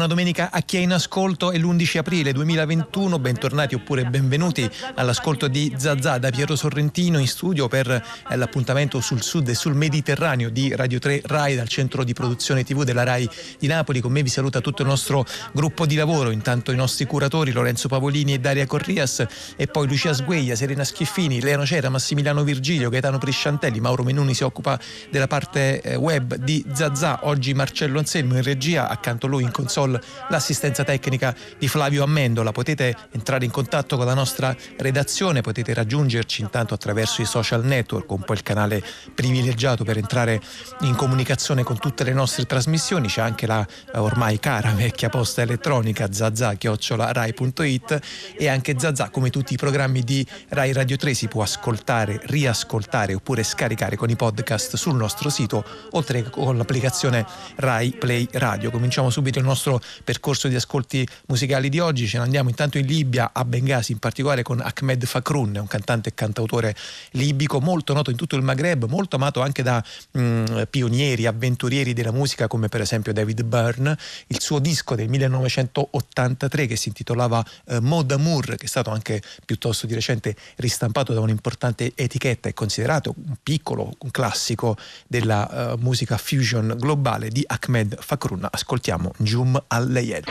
buona domenica a chi è in ascolto. È l'11 aprile 2021. Bentornati oppure benvenuti all'ascolto di Zazà da Piero Sorrentino in studio per eh, l'appuntamento sul sud e sul Mediterraneo di Radio 3 Rai dal centro di produzione TV della Rai di Napoli. Con me vi saluta tutto il nostro gruppo di lavoro. Intanto i nostri curatori Lorenzo Pavolini e Daria Corrias e poi Lucia Sgueglia, Serena Schiffini, Leano Cera, Massimiliano Virgilio, Gaetano Prisciantelli, Mauro Menuni si occupa della parte eh, web di Zazà. Oggi Marcello Anselmo in regia, accanto a lui in console l'assistenza tecnica di Flavio Ammendola. Potete entrare in contatto con la nostra redazione, potete raggiungerci intanto attraverso i social network, un po' il canale privilegiato per entrare in comunicazione con tutte le nostre trasmissioni. C'è anche la ormai cara vecchia posta elettronica zazza-rai.it e anche Zazà come tutti i programmi di Rai Radio 3 si può ascoltare, riascoltare oppure scaricare con i podcast sul nostro sito oltre che con l'applicazione Rai Play Radio. Cominciamo subito il nostro percorso di ascolti musicali di oggi. Ce ne andiamo intanto in Libia, a Benghazi, in particolare con Ahmed Fakroun, un cantante e cantautore libico molto noto in tutto il Maghreb, molto amato anche da mh, mm, pionieri, avventurieri della musica come per esempio David Byrne. Il suo disco del 1983 che si intitolava eh, Mod Amour, che è stato anche piuttosto di recente ristampato da un'importante etichetta, è considerato un piccolo un classico della uh, musica fusion globale di Ahmed Fakroun. Ascoltiamo Jum al-Layel.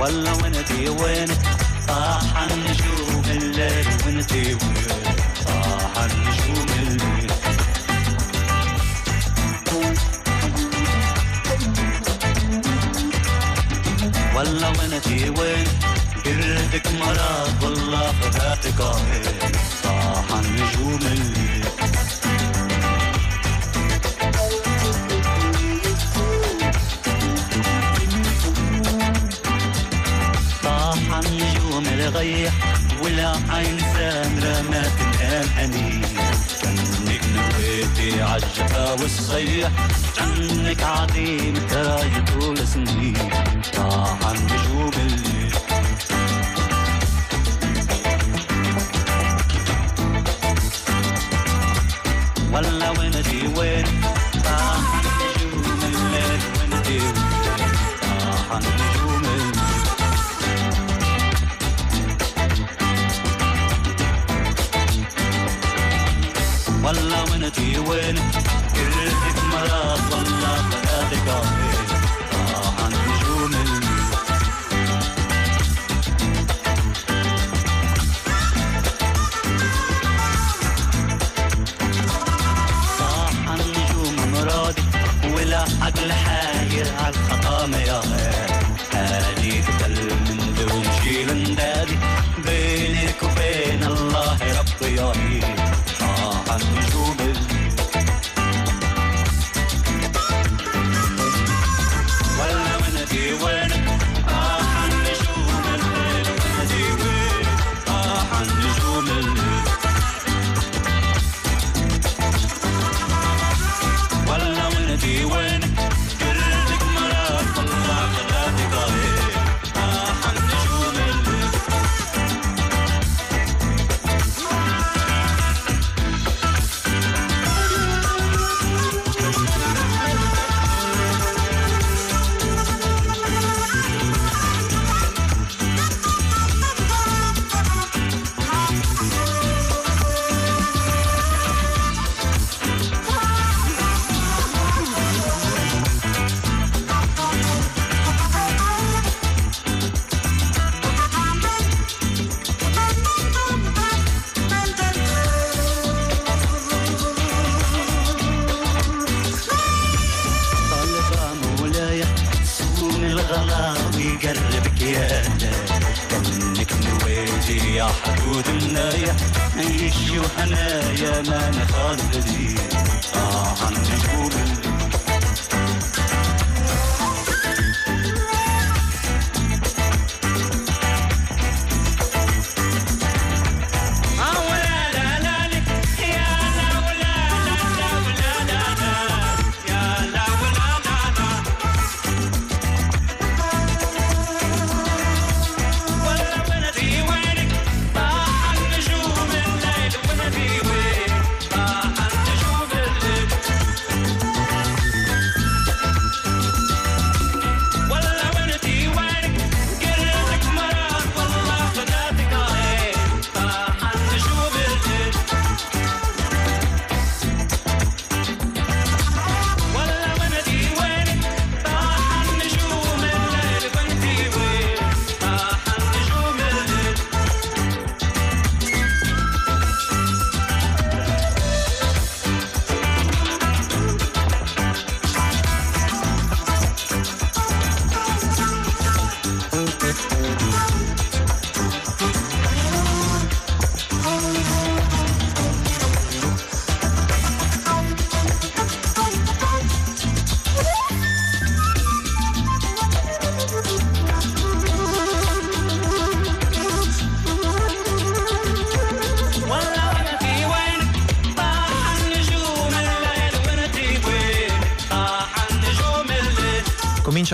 والله وانتي وين صاح النجوم الليل وانتي والله وأنا جي وين؟ قرتك مراد والله فتاتك قاهر صاح النجوم الليل صاح النجوم الغيح ولا عين ما رمات اني انيس حكي عالجفا والصيح عنك عظيم تراي طول سنين طاح عن نجوم الليل. ولا وين eternity win?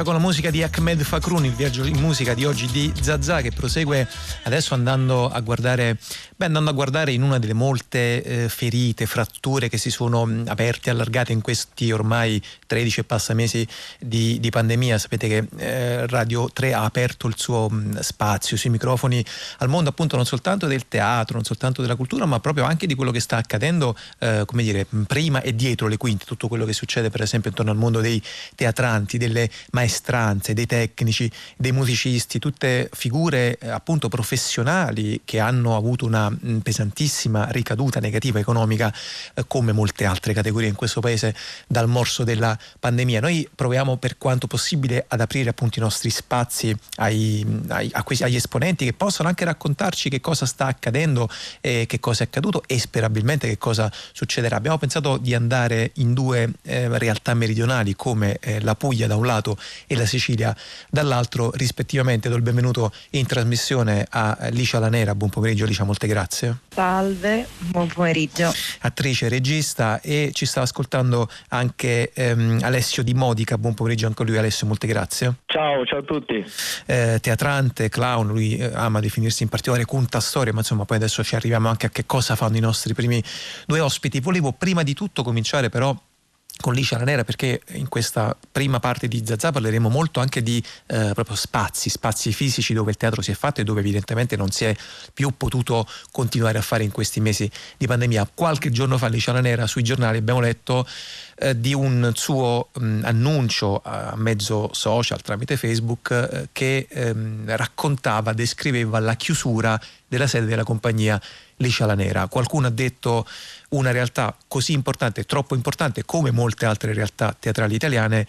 Comincia con la musica di Ahmed Fakroun, il viaggio in musica di oggi di Zazà che prosegue adesso andando a guardare, beh, andando a guardare in una delle molte eh, ferite, fratture che si sono aperte, allargate in questi ormai 13 e passa mesi di, di pandemia. Sapete che eh, Radio 3 ha aperto il suo mh, spazio sui microfoni al mondo appunto non soltanto del teatro, non soltanto della cultura, ma proprio anche di quello che sta accadendo, eh, come dire, prima e dietro le quinte, tutto quello che succede per esempio intorno al mondo dei teatranti, delle maestranze, dei tecnici, dei musicisti, tutte figure eh, appunto professionali che hanno avuto una pesantissima ricaduta negativa economica eh, come molte altre categorie in questo paese dal morso della pandemia. Noi proviamo per quanto possibile ad aprire appunto i nostri spazi ai, ai, questi, agli esponenti che possano anche raccontarci che cosa sta accadendo, eh, che cosa è accaduto e sperabilmente che cosa succederà. Abbiamo pensato di andare in due eh, realtà meridionali come eh, la Puglia da un lato e la Sicilia dall'altro rispettivamente. Do il benvenuto in trasmissione a Licia Lanera. Buon pomeriggio Licia, molte grazie. Salve, buon pomeriggio. Attrice, regista e ci sta ascoltando anche ehm, Alessio Di Modica. Buon pomeriggio anche a lui Alessio, molte grazie. Ciao, ciao a tutti. Eh, teatrante, clown, lui eh, ama definirsi in particolare conta storia, ma insomma poi adesso ci arriviamo anche a che cosa fanno i nostri primi due ospiti. Volevo prima di tutto cominciare però con Licia Nera perché in questa prima parte di Zazà parleremo molto anche di eh, proprio spazi, spazi fisici dove il teatro si è fatto e dove evidentemente non si è più potuto continuare a fare in questi mesi di pandemia. Qualche giorno fa Licia Nera sui giornali abbiamo letto eh, di un suo mh, annuncio a mezzo social tramite Facebook eh, che ehm, raccontava, descriveva la chiusura della sede della compagnia Licia La Nera. Qualcuno ha detto una realtà così importante, troppo importante come molte altre realtà teatrali italiane,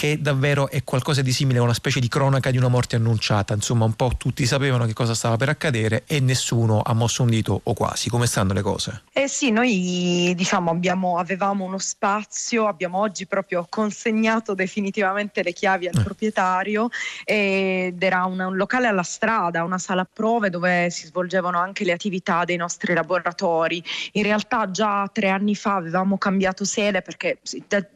che davvero è qualcosa di simile a una specie di cronaca di una morte annunciata. Insomma, un po' tutti sapevano che cosa stava per accadere e nessuno ha mosso un dito o quasi. Come stanno le cose? Eh sì, noi diciamo abbiamo, avevamo uno spazio, abbiamo oggi proprio consegnato definitivamente le chiavi al eh. proprietario ed era un, un locale alla strada, una sala prove dove si svolgevano anche le attività dei nostri laboratori. In realtà già tre anni fa avevamo cambiato sede perché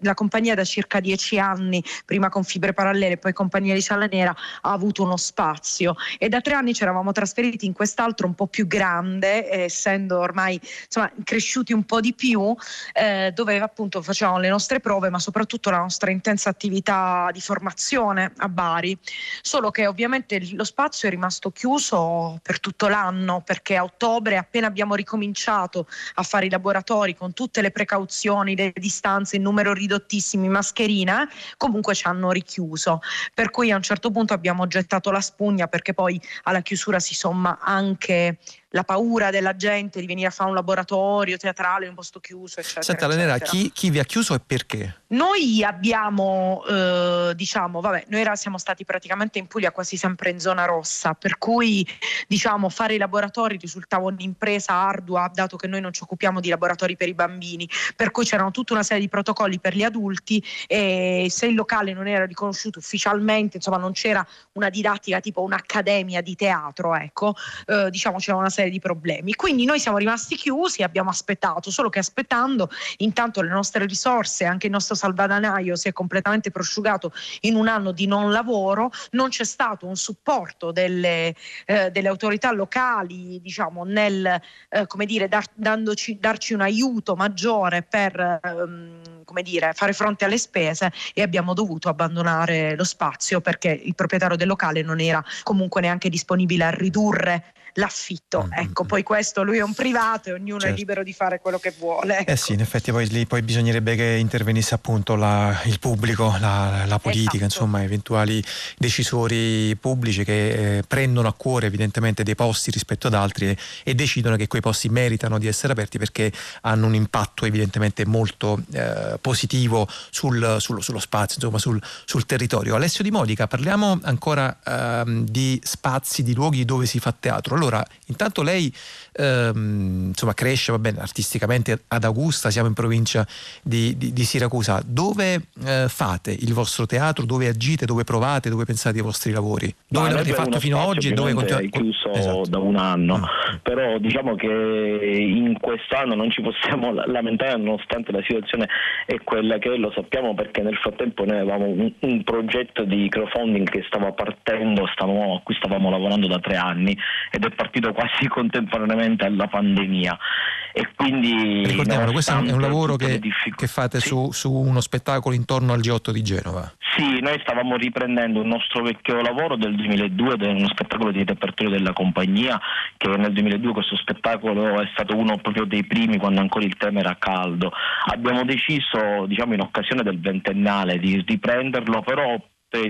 la compagnia da circa dieci anni prima con Fibre Parallele, poi Compagnia di Sala Nera, ha avuto uno spazio e da tre anni ci eravamo trasferiti in quest'altro un po' più grande, eh, essendo ormai insomma, cresciuti un po' di più, eh, dove appunto facevamo le nostre prove, ma soprattutto la nostra intensa attività di formazione a Bari. Solo che ovviamente lo spazio è rimasto chiuso per tutto l'anno, perché a ottobre, appena abbiamo ricominciato a fare i laboratori con tutte le precauzioni, le distanze, il numero ridottissimi, mascherina, comunque comunque ci hanno richiuso. Per cui a un certo punto abbiamo gettato la spugna perché poi alla chiusura si somma anche la paura della gente di venire a fare un laboratorio teatrale in un posto chiuso, eccetera. Senta, Lenera, chi, chi, vi ha chiuso e perché? Noi abbiamo, eh, diciamo, vabbè, noi era, siamo stati praticamente in Puglia quasi sempre in zona rossa, per cui diciamo fare i laboratori risultava un'impresa ardua, dato che noi non ci occupiamo di laboratori per i bambini, per cui c'erano tutta una serie di protocolli per gli adulti e se il locale non era riconosciuto ufficialmente, insomma non c'era una didattica tipo un'accademia di teatro, ecco, eh, diciamo c'era una serie serie di problemi. Quindi noi siamo rimasti chiusi e abbiamo aspettato, solo che aspettando intanto le nostre risorse, anche il nostro salvadanaio si è completamente prosciugato in un anno di non lavoro, non c'è stato un supporto delle, eh, delle autorità locali, diciamo, nel eh, come dire, dar, dandoci, darci un aiuto maggiore per ehm, come dire, fare fronte alle spese e abbiamo dovuto abbandonare lo spazio perché il proprietario del locale non era comunque neanche disponibile a ridurre l'affitto. Mm-hmm. Ecco, poi questo lui è un privato e ognuno certo. è libero di fare quello che vuole. Ecco. Eh sì, in effetti poi lì poi bisognerebbe che intervenisse appunto la, il pubblico, la, la politica, esatto. insomma, eventuali decisori pubblici che eh, prendono a cuore evidentemente dei posti rispetto ad altri e, e, decidono che quei posti meritano di essere aperti perché hanno un impatto evidentemente molto eh, positivo sul, sul, sullo spazio, insomma, sul, sul, territorio. Alessio Di Modica, parliamo ancora ehm, di spazi, di luoghi dove si fa teatro. Allora, intanto lei ehm, insomma, cresce va bene, artisticamente ad Augusta, siamo in provincia di, di, di Siracusa. Dove eh, fate il vostro teatro? Dove agite? Dove provate? Dove pensate ai vostri lavori? Dove l'avete fatto fino ad oggi e dove continuate? È chiuso esatto. da un anno, mm. però diciamo che in quest'anno non ci possiamo lamentare nonostante la situazione è quella che lo sappiamo perché nel frattempo noi avevamo un, un progetto di crowdfunding che stava partendo, stavamo, a cui stavamo lavorando da tre anni ed è partito quasi contemporaneamente alla pandemia. E quindi Ricordiamolo, questo è un lavoro che, che fate sì. su, su uno spettacolo intorno al G8 di Genova. Sì, noi stavamo riprendendo un nostro vecchio lavoro del 2002, uno spettacolo di repertorio della compagnia, che nel 2002 questo spettacolo è stato uno proprio dei primi quando ancora il tema era caldo. Abbiamo deciso, diciamo in occasione del ventennale, di riprenderlo, però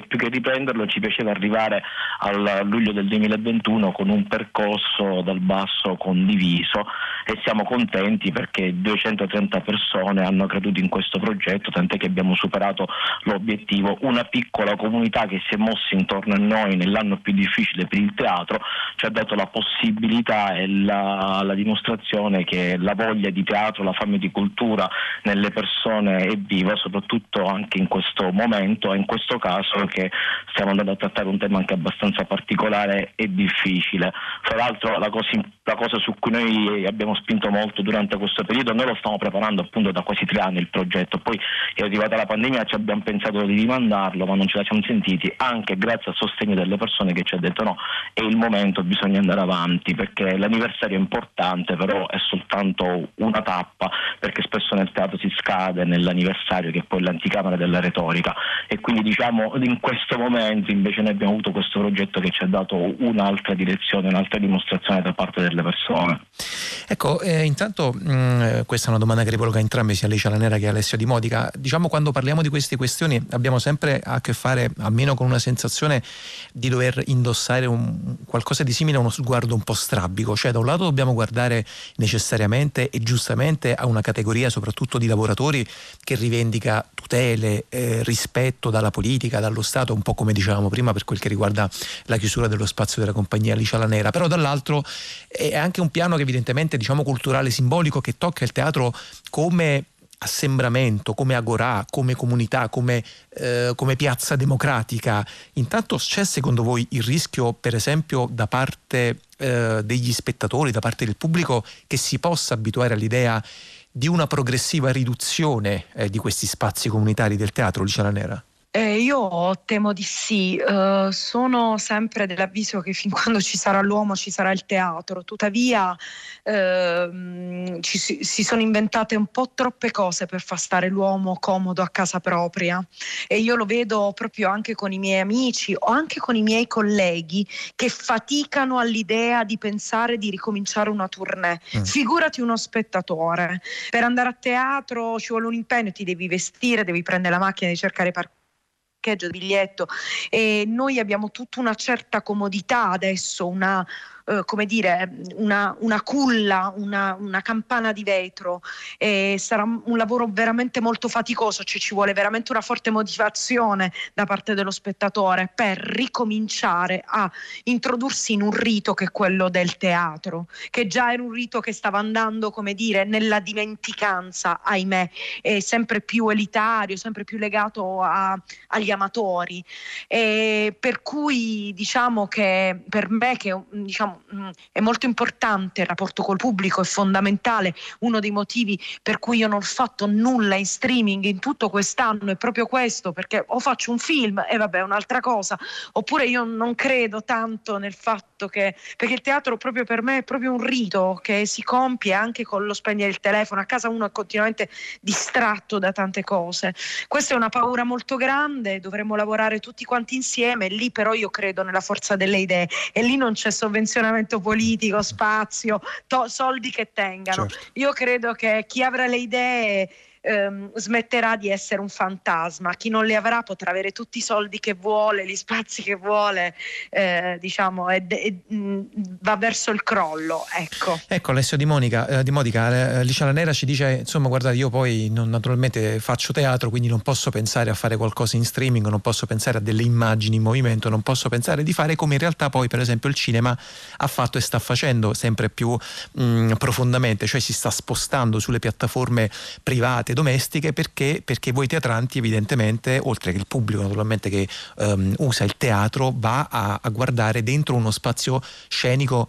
più che riprenderlo ci piaceva arrivare al luglio del 2021 con un percorso dal basso condiviso e siamo contenti perché 230 persone hanno creduto in questo progetto, tant'è che abbiamo superato l'obiettivo. Una piccola comunità che si è mossa intorno a noi nell'anno più difficile per il teatro ci ha dato la possibilità e la, la dimostrazione che la voglia di teatro, la fame di cultura nelle persone è viva, soprattutto anche in questo momento e in questo caso solo che stiamo andando a trattare un tema anche abbastanza particolare e difficile. Fra l'altro la cosa, la cosa, su cui noi abbiamo spinto molto durante questo periodo, noi lo stiamo preparando appunto da quasi tre anni il progetto, poi è arrivata la pandemia ci abbiamo pensato di rimandarlo ma non ce la siamo sentiti, anche grazie al sostegno delle persone che ci hanno detto no, è il momento, bisogna andare avanti perché l'anniversario è importante però è soltanto una tappa perché spesso nel teatro si scade nell'anniversario che è poi l'anticamera della retorica e quindi diciamo in questo momento invece noi abbiamo avuto questo progetto che ci ha dato un'altra direzione, un'altra dimostrazione da parte delle persone. Ecco, eh, intanto mh, mm, questa è una domanda che rivolgo a entrambi, sia Alicia Lanera che Alessio Di Modica. Diciamo quando parliamo di queste questioni abbiamo sempre a che fare almeno con una sensazione di dover indossare un, qualcosa di simile a uno sguardo un po' strabico, cioè da un lato dobbiamo guardare necessariamente e giustamente a una categoria soprattutto di lavoratori che rivendica tutele, eh, rispetto dalla politica, dal dallo Stato, un po' come dicevamo prima per quel che riguarda la chiusura dello spazio della compagnia Alicia La Nera, però dall'altro è anche un piano che evidentemente diciamo culturale simbolico che tocca il teatro come assembramento, come agorà, come comunità, come, eh, come, piazza democratica. Intanto c'è secondo voi il rischio, per esempio, da parte eh, degli spettatori, da parte del pubblico, che si possa abituare all'idea di una progressiva riduzione eh, di questi spazi comunitari del teatro, Luciana Nera? Eh, io temo di sì, uh, sono sempre dell'avviso che fin quando ci sarà l'uomo ci sarà il teatro, tuttavia uh, ci, si sono inventate un po' troppe cose per far stare l'uomo comodo a casa propria e io lo vedo proprio anche con i miei amici o anche con i miei colleghi che faticano all'idea di pensare di ricominciare una tournée. Mm. Figurati uno spettatore, per andare a teatro ci vuole un impegno, ti devi vestire, devi prendere la macchina, devi cercare parcheggio parcheggio, biglietto e noi abbiamo tutta una certa comodità adesso, una eh, come dire, una, una culla, una, una, campana di vetro. E sarà un lavoro veramente molto faticoso, cioè ci vuole veramente una forte motivazione da parte dello spettatore per ricominciare a introdursi in un rito che è quello del teatro, che già era un rito che stava andando, come dire, nella dimenticanza, ahimè, sempre più elitario, sempre più legato a, agli amatori. E per cui diciamo che per me che diciamo mh, mm, è molto importante il rapporto col pubblico, è fondamentale. Uno dei motivi per cui io non ho fatto nulla in streaming in tutto quest'anno è proprio questo, perché o faccio un film e vabbè, un'altra cosa, oppure io non credo tanto nel fatto che, perché il teatro proprio per me è proprio un rito che si compie anche con lo spegnere il telefono, a casa uno è continuamente distratto da tante cose. Questa è una paura molto grande, dovremmo lavorare tutti quanti insieme, lì però io credo nella forza delle idee e lì non c'è sovvenzione posizionamento politico, spazio, to- soldi che tengano. Certo. Io credo che chi avrà le idee ehm, smetterà di essere un fantasma. Chi non le avrà potrà avere tutti i soldi che vuole, gli spazi che vuole, eh, diciamo, e, e, mm, va verso il crollo. Ecco, ecco Alessio Di, Monica, eh, Di Modica, eh, Lanera ci dice, insomma, guardate, io poi non, naturalmente faccio teatro, quindi non posso pensare a fare qualcosa in streaming, non posso pensare a delle immagini in movimento, non posso pensare di fare come in realtà poi, per esempio, il cinema ha fatto e sta facendo sempre più mh, mm, profondamente, cioè si sta spostando sulle piattaforme private domestiche perché, perché voi teatranti evidentemente, oltre che il pubblico naturalmente che um, usa il teatro, va a, a guardare dentro uno spazio scenico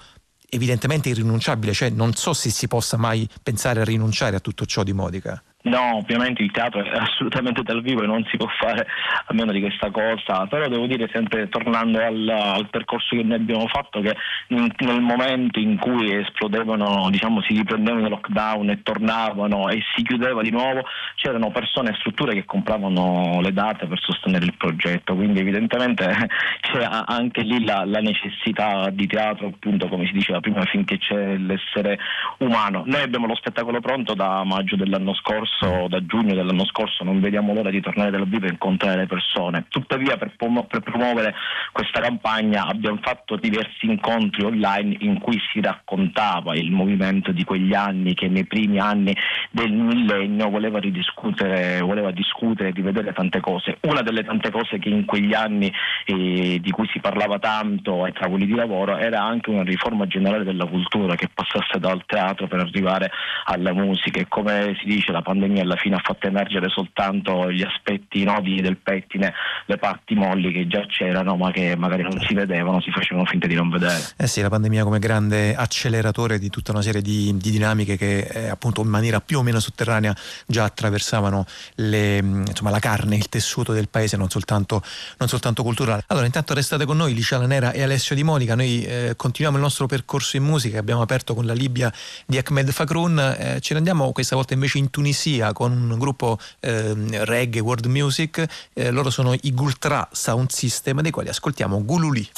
evidentemente irrinunciabile, cioè non so se si possa mai pensare a rinunciare a tutto ciò di Modica. No, ovviamente il teatro è assolutamente dal vivo e non si può fare a meno di questa cosa, però devo dire sempre tornando al, al percorso che noi abbiamo fatto che in, nel momento in cui esplodevano, diciamo si riprendevano i lockdown e tornavano e si chiudeva di nuovo, c'erano persone e strutture che compravano le date per sostenere il progetto, quindi evidentemente c'è anche lì la, la necessità di teatro, appunto come si diceva prima, finché c'è l'essere umano. Noi abbiamo lo spettacolo pronto da maggio dell'anno scorso scorso, da giugno dell'anno scorso, non vediamo l'ora di tornare dal vivo e incontrare le persone. Tuttavia per, per promuovere questa campagna abbiamo fatto diversi incontri online in cui si raccontava il movimento di quegli anni che nei primi anni del millennio voleva ridiscutere, voleva discutere, rivedere tante cose. Una delle tante cose che in quegli anni eh, di cui si parlava tanto ai tavoli di lavoro era anche una riforma generale della cultura che passasse dal teatro per arrivare alla musica e come si dice la pandemia pandemia alla fine ha fatto emergere soltanto gli aspetti nodi del pettine, le parti molli che già c'erano ma che magari non si vedevano, si facevano finta di non vedere. Eh sì, la pandemia come grande acceleratore di tutta una serie di, di dinamiche che eh, appunto in maniera più o meno sotterranea già attraversavano le, insomma, la carne, il tessuto del paese, non soltanto, non soltanto culturale. Allora intanto restate con noi Licia Lanera e Alessio Di Monica, noi eh, continuiamo il nostro percorso in musica, abbiamo aperto con la Libia di Ahmed Fakroun, eh, ci rendiamo questa volta invece in Tunisia Tunisia con un gruppo eh, reggae world music, eh, loro sono i Gultra Sound System dei quali ascoltiamo Gululi.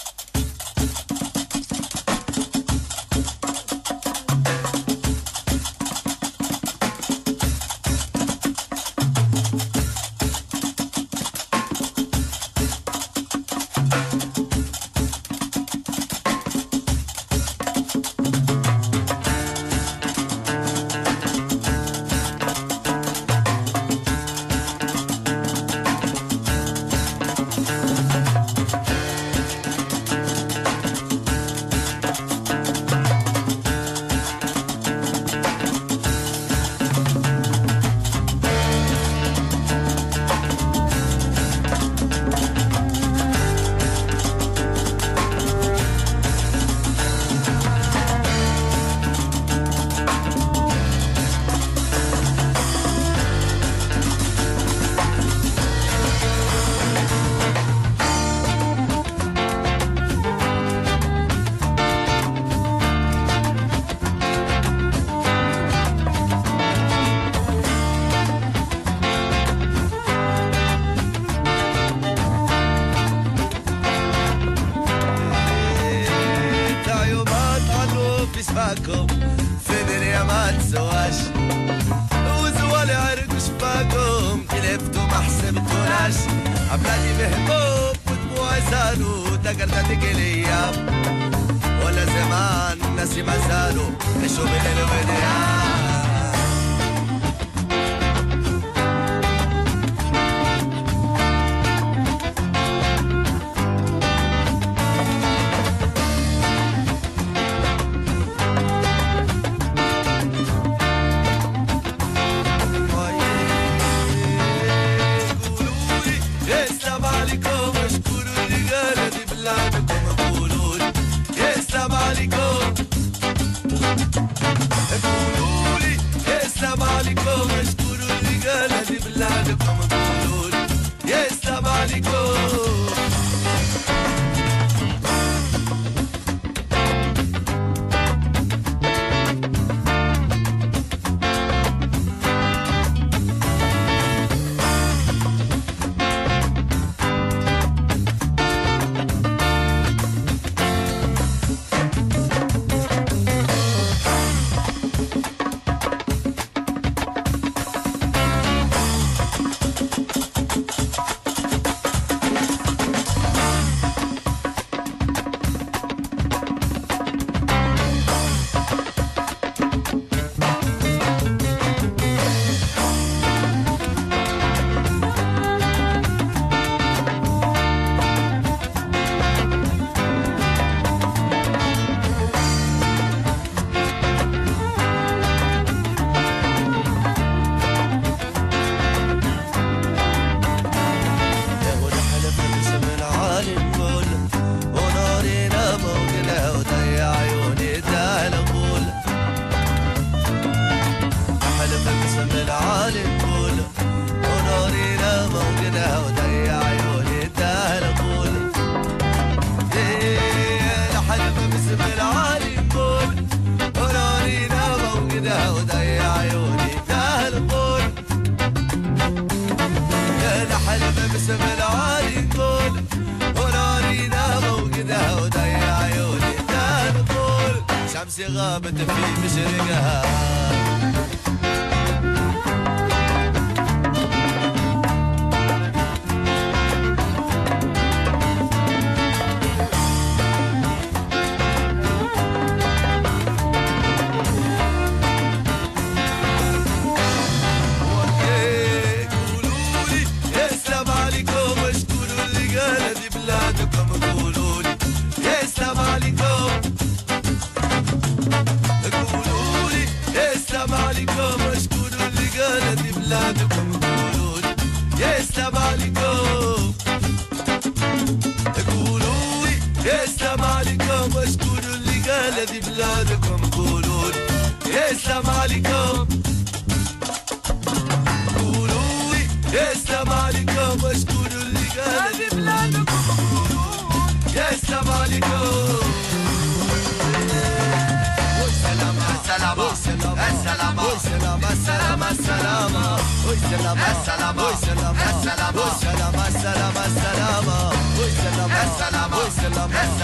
But the.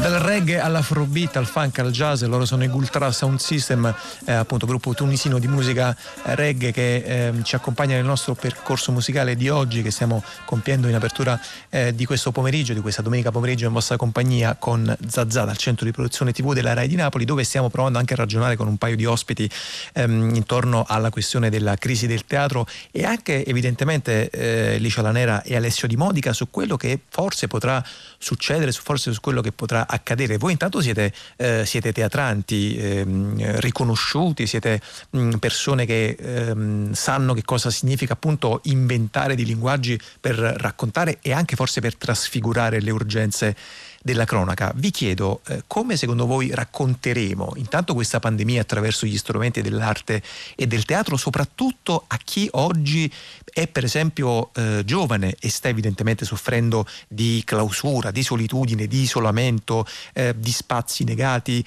Dal reggae all'afrobeat, al funk, al jazz, loro sono i Gultra Sound System, eh, appunto gruppo tunisino di musica reggae che eh, ci accompagna nel nostro percorso musicale di oggi che stiamo compiendo in apertura eh, di questo pomeriggio, di questa domenica pomeriggio in vostra compagnia con Zazza dal centro di produzione TV della RAI di Napoli dove stiamo provando anche a ragionare con un paio di ospiti ehm, intorno alla questione della crisi del teatro e anche evidentemente eh, Licia Lanera e Alessio Di Modica su quello che forse potrà succedere, su- forse su quello che potrà accadere. Voi intanto siete, eh, siete teatranti ehm, riconosciuti, siete mh, persone che ehm, sanno che cosa significa appunto inventare di linguaggi per raccontare e anche forse per trasfigurare le urgenze della cronaca. Vi chiedo eh, come secondo voi racconteremo intanto questa pandemia attraverso gli strumenti dell'arte e del teatro, soprattutto a chi oggi è per esempio eh, giovane e sta evidentemente soffrendo di clausura, di solitudine, di isolamento, eh, di spazi negati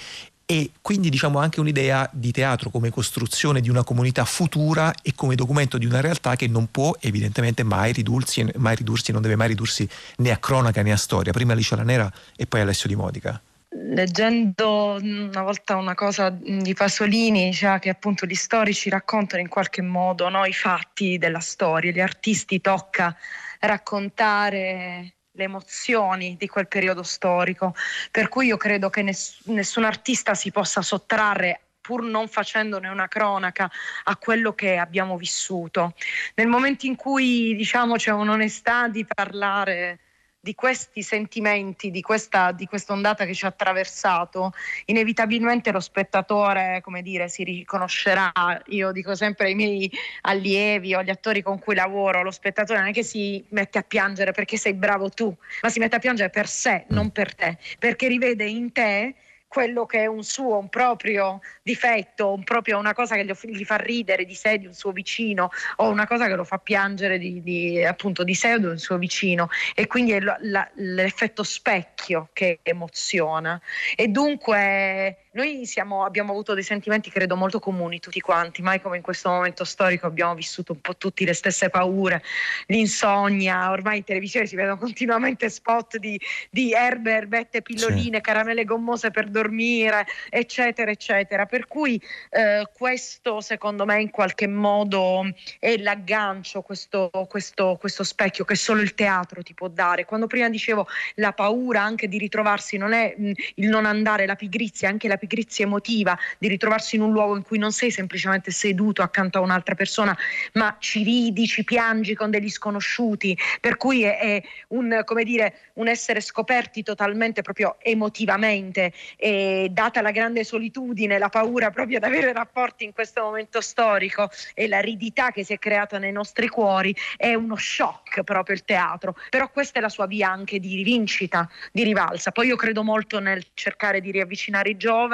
e quindi diciamo anche un'idea di teatro come costruzione di una comunità futura e come documento di una realtà che non può evidentemente mai ridursi, mai ridursi non deve mai ridursi né a cronaca né a storia. Prima Alicia Lanera e poi Alessio Di Modica. Leggendo una volta una cosa di Pasolini, diceva che appunto gli storici raccontano in qualche modo no, i fatti della storia, gli artisti tocca raccontare le emozioni di quel periodo storico, per cui io credo che ness- nessun artista si possa sottrarre pur non facendone una cronaca a quello che abbiamo vissuto. Nel momento in cui diciamo c'è un'onestà di parlare di questi sentimenti, di questa, di ondata che ci ha attraversato, inevitabilmente lo spettatore, come dire, si riconoscerà. Io dico sempre ai miei allievi o agli attori con cui lavoro, lo spettatore non è che si mette a piangere perché sei bravo tu, ma si mette a piangere per sé, non per te, perché rivede in te quello che è un suo, un proprio difetto, un proprio, una cosa che gli, fa ridere di sé, di un suo vicino, o una cosa che lo fa piangere di, di, appunto di sé o di un suo vicino. E quindi è lo- la- l'effetto specchio che emoziona. E dunque noi siamo- abbiamo avuto dei sentimenti, credo, molto comuni tutti quanti, mai come in questo momento storico abbiamo vissuto un po' tutti le stesse paure, l'insonnia, ormai in televisione si vedono continuamente spot di, di erbe, erbette, pilloline, caramelle gommose per dormire, eccetera, eccetera. Per cui eh, questo secondo me in qualche modo è l'aggancio, questo, questo, questo specchio che solo il teatro ti può dare. Quando prima dicevo la paura anche di ritrovarsi non è mh, il non andare, la pigrizia, anche la pigrizia emotiva di ritrovarsi in un luogo in cui non sei semplicemente seduto accanto a un'altra persona, ma ci ridi, ci piangi con degli sconosciuti, per cui è, è un, dire, un essere scoperti totalmente proprio emotivamente e data la grande solitudine, la paura proprio di avere rapporti in questo momento storico e l'aridità che si è creata nei nostri cuori, è uno shock proprio il teatro, però questa è la sua via anche di rivincita, di rivalsa. Poi io credo molto nel cercare di riavvicinare i giovani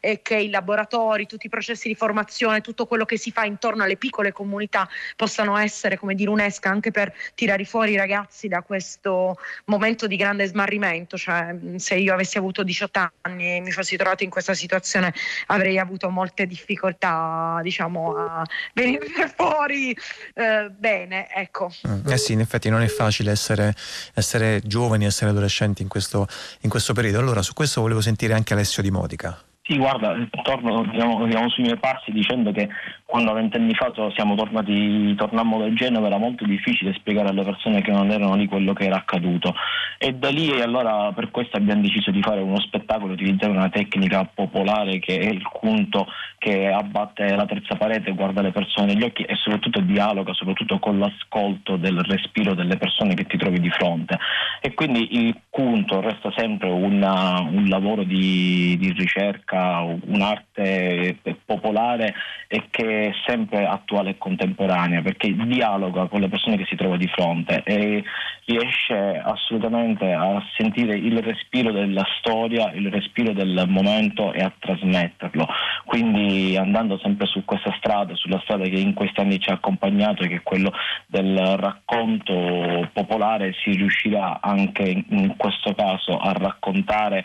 e che i laboratori, tutti i processi di formazione, tutto quello che si fa intorno alle piccole comunità possano essere come dire un'esca anche per tirare fuori i ragazzi da questo momento di grande smarrimento, cioè se io avessi avuto 18 anni e mi fossi trovato in questa situazione avrei avuto molte difficoltà diciamo a venire fuori eh, bene, ecco. Eh sì, in effetti non è facile essere, essere giovani, essere adolescenti in questo, in questo periodo. Allora su questo volevo sentire anche Alessio Di Modica. Sì, guarda, torno diciamo, diciamo sui miei passi dicendo che quando vent'anni fa siamo tornati, tornammo da Genova era molto difficile spiegare alle persone che non erano lì quello che era accaduto. E da lì e allora per questo abbiamo deciso di fare uno spettacolo, utilizzare una tecnica popolare che è il punto che abbatte la terza parete, guarda le persone negli occhi e soprattutto dialoga, soprattutto con l'ascolto del respiro delle persone che ti trovi di fronte. E quindi il punto resta sempre una, un lavoro di, di ricerca ricerca un'arte popolare e che è sempre attuale e contemporanea perché dialoga con le persone che si trova di fronte e riesce assolutamente a sentire il respiro della storia, il respiro del momento e a trasmetterlo. Quindi andando sempre su questa strada, sulla strada che in questi anni ci ha accompagnato, che è quello del racconto popolare, si riuscirà anche in questo caso a raccontare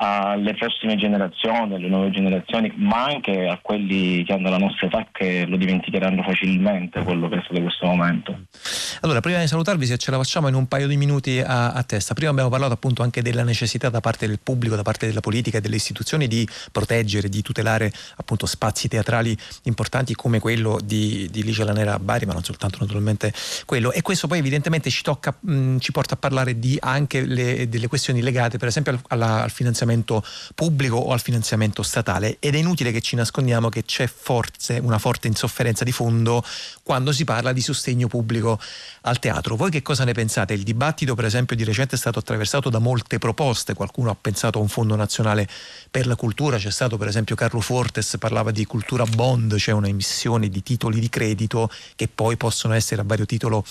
alle prossime generazioni, alle nuove generazioni, ma anche a quelli che hanno la nostra età che lo dimenticheranno facilmente quello che è stato questo momento. Allora, prima di salutarvi, se ce la facciamo in un paio di minuti a, a, testa, prima abbiamo parlato appunto anche della necessità da parte del pubblico, da parte della politica e delle istituzioni di proteggere, di tutelare appunto spazi teatrali importanti come quello di, di Licia Lanera a Bari, ma non soltanto naturalmente quello. E questo poi evidentemente ci, tocca, mh, ci porta a parlare di anche le, delle questioni legate per esempio al, alla, al finanziamento finanziamento pubblico o al finanziamento statale ed è inutile che ci nascondiamo che c'è forse una forte insofferenza di fondo quando si parla di sostegno pubblico al teatro. Voi che cosa ne pensate? Il dibattito per esempio di recente è stato attraversato da molte proposte, qualcuno ha pensato a un fondo nazionale per la cultura, c'è stato per esempio Carlo Fortes, parlava di cultura bond, cioè una emissione di titoli di credito che poi possono essere a vario titolo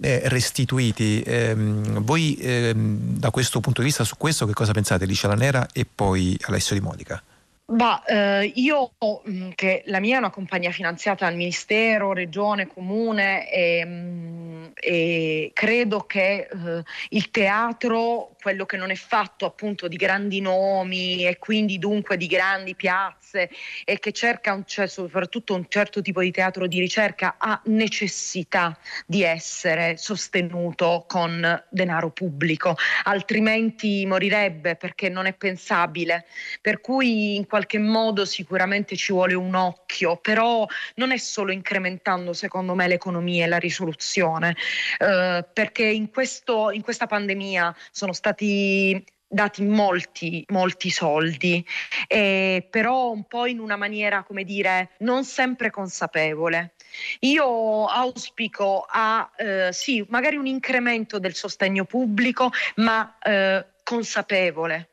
eh, restituiti. Eh, voi eh, da questo punto di vista su questo che cosa pensate? Licia Lanera e poi Alessio Di Modica. Bah, eh, io mm, che la mia è una compagnia finanziata dal Ministero, Regione, Comune e, mm, e credo che eh, il teatro, quello che non è fatto appunto di grandi nomi e quindi dunque di grandi piazze e che cerca un, cioè, soprattutto un certo tipo di teatro di ricerca ha necessità di essere sostenuto con denaro pubblico, altrimenti morirebbe perché non è pensabile. Per cui in qualche modo sicuramente ci vuole un occhio, però non è solo incrementando secondo me l'economia e la risoluzione, eh, perché in, questo, in questa pandemia sono stati dati molti, molti soldi, eh, però un po' in una maniera, come dire, non sempre consapevole. Io auspico a, eh, sì, magari un incremento del sostegno pubblico, ma eh, consapevole.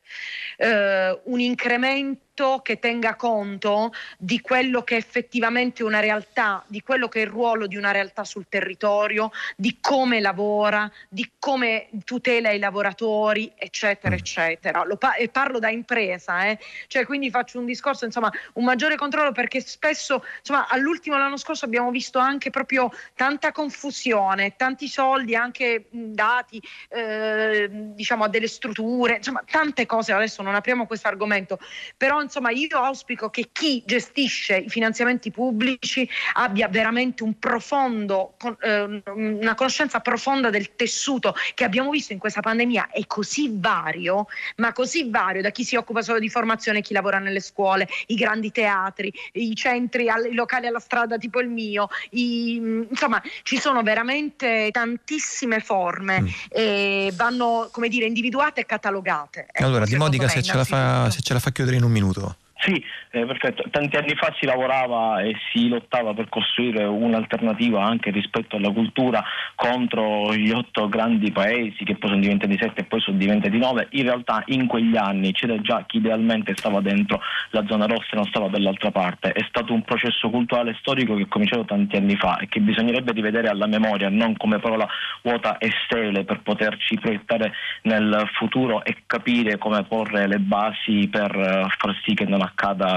Uh, un incremento che tenga conto di quello che è effettivamente una realtà, di quello che è il ruolo di una realtà sul territorio, di come lavora, di come tutela i lavoratori, eccetera, mm. eccetera. Pa- e parlo da impresa, eh? cioè quindi faccio un discorso, insomma, un maggiore controllo perché spesso, insomma, all'ultimo l'anno scorso abbiamo visto anche proprio tanta confusione, tanti soldi anche dati, eh, diciamo, a delle strutture, insomma, tante cose. Adesso non apriamo questo argomento, però insomma io auspico che chi gestisce i finanziamenti pubblici abbia veramente un profondo, eh, una conoscenza profonda del tessuto che abbiamo visto in questa pandemia è così vario, ma così vario da chi si occupa solo di formazione, chi lavora nelle scuole, i grandi teatri, i centri, i locali alla strada tipo il mio, i, insomma ci sono veramente tantissime forme mm. e vanno come dire individuate e catalogate. Ecco, allora Modica se ce, fa, se ce la fa chiudere in un minuto. Sì, eh, perfetto. Tanti anni fa si lavorava e si lottava per costruire un'alternativa anche rispetto alla cultura contro gli otto grandi paesi che poi sono diventati sette e poi sono diventati nove. In realtà in quegli anni c'era già chi idealmente stava dentro la zona rossa e non stava dall'altra parte. È stato un processo culturale storico che è cominciato tanti anni fa e che bisognerebbe rivedere alla memoria, non come parola vuota e sterile per poterci proiettare nel futuro e capire come porre le basi per eh, far sì che non accada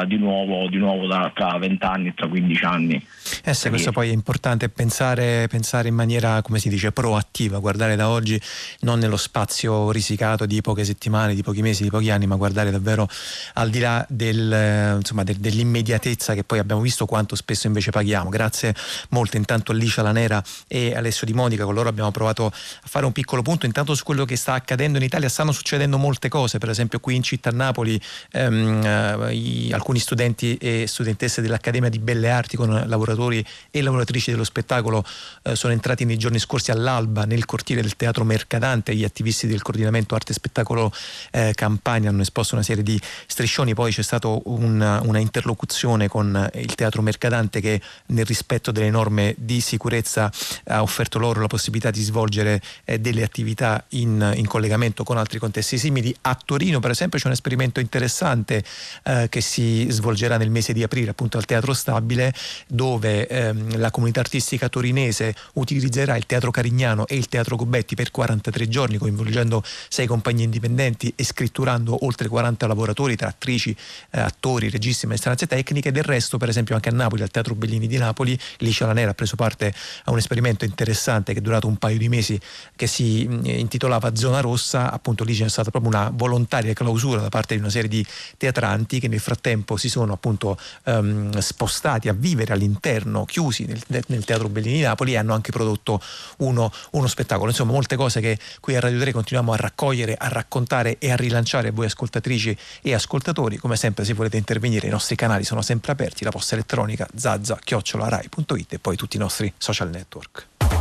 di nuovo, di nuovo da, tra vent'anni, tra 15 anni. Eh sì, questo poi è importante pensare, pensare, in maniera, come si dice, proattiva, guardare da oggi non nello spazio risicato di poche settimane, di pochi mesi, di pochi anni, ma guardare davvero al di là del, insomma, del, dell'immediatezza che poi abbiamo visto quanto spesso invece paghiamo. Grazie molto intanto a Licia Lanera e Alessio Di Monica, con loro abbiamo provato a fare un piccolo punto intanto su quello che sta accadendo in Italia, stanno succedendo molte cose, per esempio qui in città Napoli ehm, alcuni studenti e studentesse dell'Accademia di Belle Arti con lavoratori e lavoratrici dello spettacolo eh, sono entrati nei giorni scorsi all'alba nel cortile del Teatro Mercadante, gli attivisti del coordinamento Arte e Spettacolo eh, Campania hanno esposto una serie di striscioni, poi c'è stata una, una interlocuzione con il Teatro Mercadante che nel rispetto delle norme di sicurezza ha offerto loro la possibilità di svolgere eh, delle attività in, in, collegamento con altri contesti simili. A Torino per esempio c'è un esperimento interessante eh, che si svolgerà nel mese di aprile appunto al Teatro Stabile dove ehm, la comunità artistica torinese utilizzerà il Teatro Carignano e il Teatro Gobetti per 43 giorni coinvolgendo sei compagnie indipendenti e scritturando oltre 40 lavoratori tra attrici, eh, attori, registi, maestranze tecniche. Del resto per esempio anche a Napoli, al Teatro Bellini di Napoli, Licia Lanera ha preso parte a un esperimento interessante che è durato un paio di mesi che si mh, intitolava Zona Rossa, appunto lì c'è stata proprio una volontaria clausura da parte di una serie di teatranti che nel frattempo si sono appunto um, spostati a vivere all'interno, chiusi nel, nel, Teatro Bellini di Napoli e hanno anche prodotto uno, uno, spettacolo. Insomma, molte cose che qui a Radio 3 continuiamo a raccogliere, a raccontare e a rilanciare voi ascoltatrici e ascoltatori. Come sempre, se volete intervenire, i nostri canali sono sempre aperti, la posta elettronica zazza-rai.it e poi tutti i nostri social network.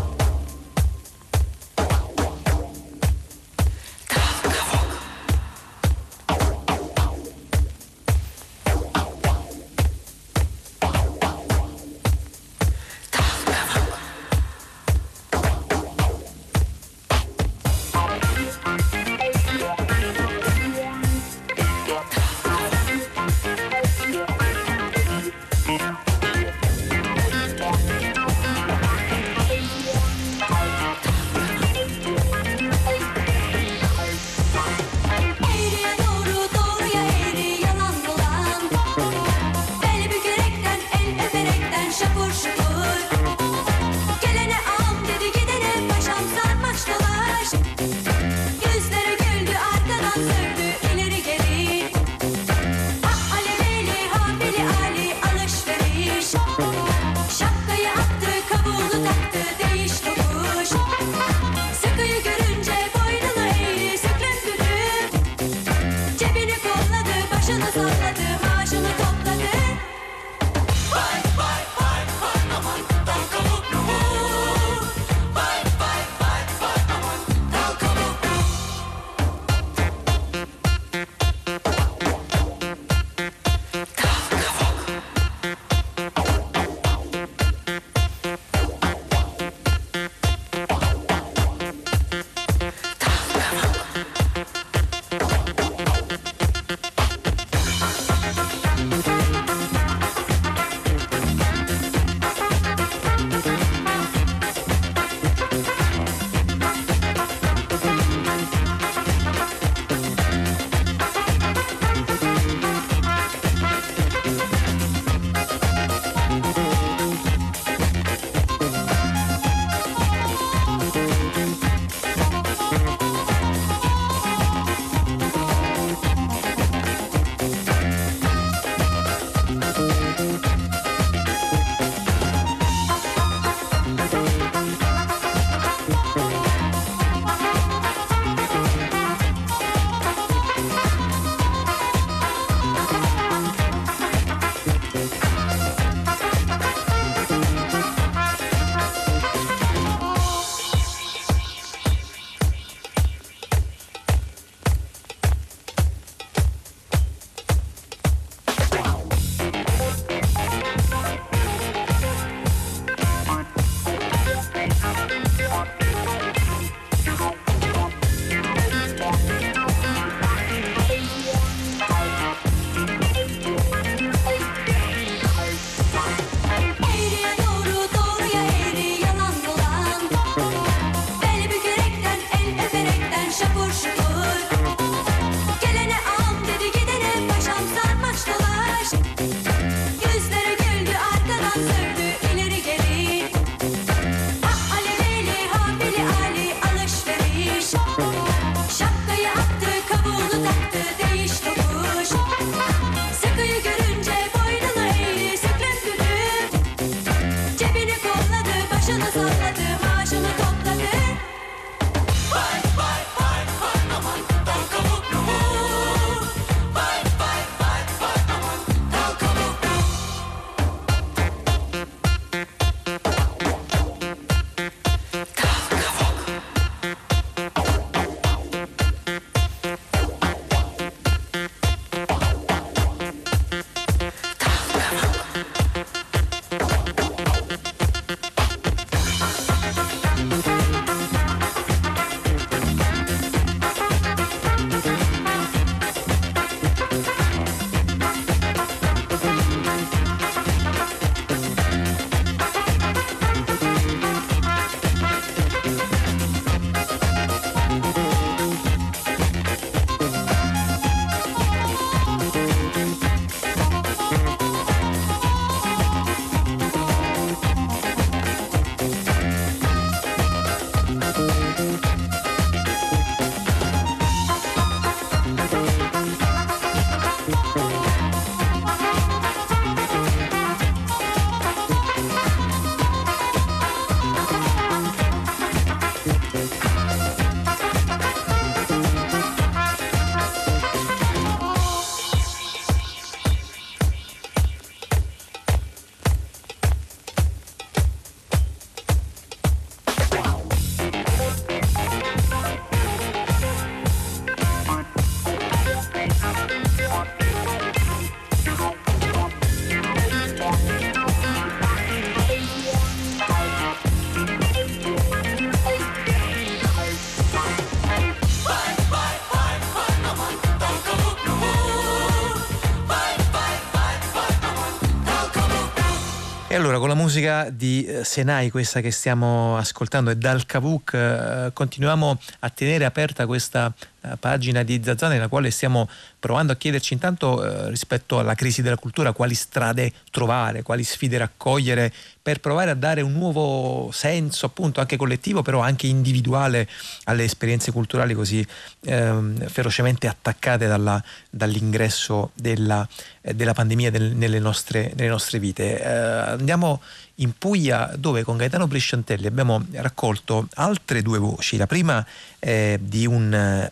Allora con la musica di eh, Senai, questa che stiamo ascoltando, e dal Kavuk, eh, continuiamo a tenere aperta questa eh, pagina di Zazà nella quale stiamo provando a chiederci intanto eh, rispetto alla crisi della cultura quali strade trovare, quali sfide raccogliere per provare a dare un nuovo senso appunto anche collettivo però anche individuale alle esperienze culturali così ehm, ferocemente attaccate dalla- dall'ingresso della, eh, della pandemia del- nelle, nostre, nelle nostre vite. Eh, andiamo in Puglia dove con Gaetano Brisciantelli abbiamo raccolto altre due voci. La prima è di un eh,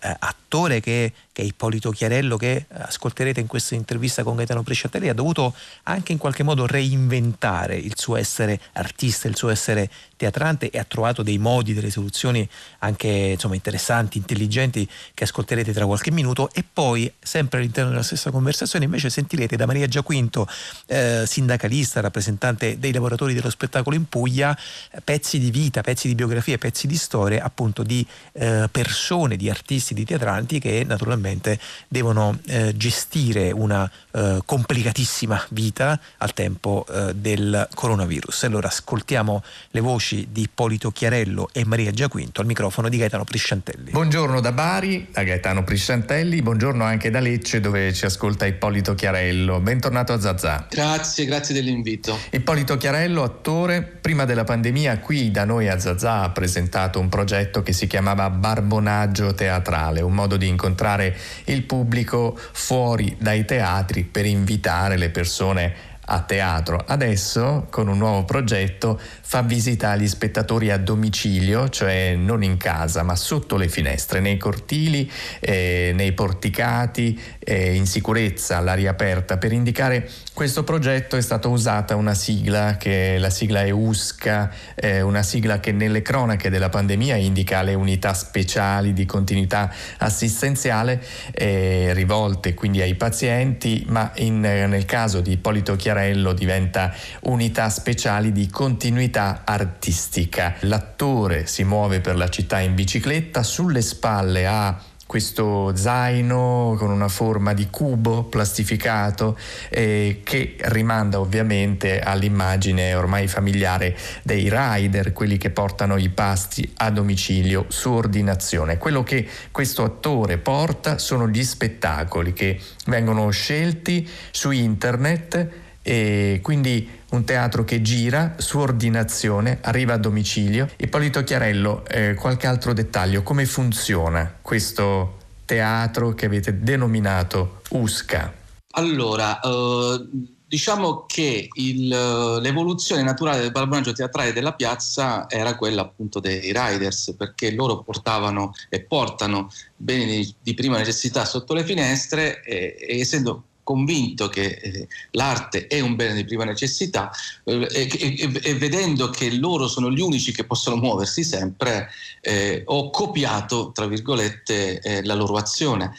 attore che, che è Ippolito Chiarello che ascolterete in questa intervista con Gaetano Brisciantelli ha dovuto anche in qualche modo reinventare il suo essere artista, il suo essere teatrante e ha trovato dei modi, delle soluzioni anche insomma, interessanti, intelligenti che ascolterete tra qualche minuto. E poi sempre all'interno della stessa conversazione invece sentirete da Maria Giaquinto, eh, sindacalista, rappresentante dei lavoratori dello spettacolo in Puglia, pezzi di vita, pezzi di biografie, pezzi di storie appunto di eh, persone, di artisti, di teatranti che naturalmente devono eh, gestire una eh, complicatissima vita al tempo eh, del coronavirus. Allora ascoltiamo le voci di Ippolito Chiarello e Maria Giaquinto al microfono di Gaetano Prisciantelli. Buongiorno da Bari, da Gaetano Prisciantelli, buongiorno anche da Lecce dove ci ascolta Ippolito Chiarello. Bentornato a Zazà. Grazie, grazie dell'invito. Ippolito Chiarello, attore, prima della pandemia qui da noi a Zazà ha presentato un progetto che si chiamava Barbonaggio Teatrale, un modo di incontrare il pubblico fuori dai teatri per invitare le persone a teatro. Adesso, con un nuovo progetto, fa visita agli spettatori a domicilio, cioè non in casa, ma sotto le finestre, nei cortili, eh, nei porticati, eh, in sicurezza, all'aria aperta. Per indicare questo progetto è stata usata una sigla, che la sigla è USCA, eh, una sigla che nelle cronache della pandemia indica le unità speciali di continuità assistenziale eh, rivolte quindi ai pazienti, ma in- nel caso di Ippolito Chiarello diventa unità speciali di continuità artistica. L'attore si muove per la città in bicicletta, sulle spalle ha questo zaino con una forma di cubo plastificato eh, che rimanda ovviamente all'immagine ormai familiare dei rider, quelli che portano i pasti a domicilio su ordinazione. Quello che questo attore porta sono gli spettacoli che vengono scelti su internet e quindi un teatro che gira su ordinazione, arriva a domicilio. Ippolito Chiarello, eh, qualche altro dettaglio, come funziona questo teatro che avete denominato USCA? Allora, eh, diciamo che il, l'evoluzione naturale del barbonaggio teatrale della piazza era quella appunto dei riders, perché loro portavano e portano beni di prima necessità sotto le finestre e, e essendo convinto che eh, l'arte è un bene di prima necessità eh, e, e, vedendo che loro sono gli unici che possono muoversi sempre, eh, ho copiato, tra virgolette, eh, la loro azione.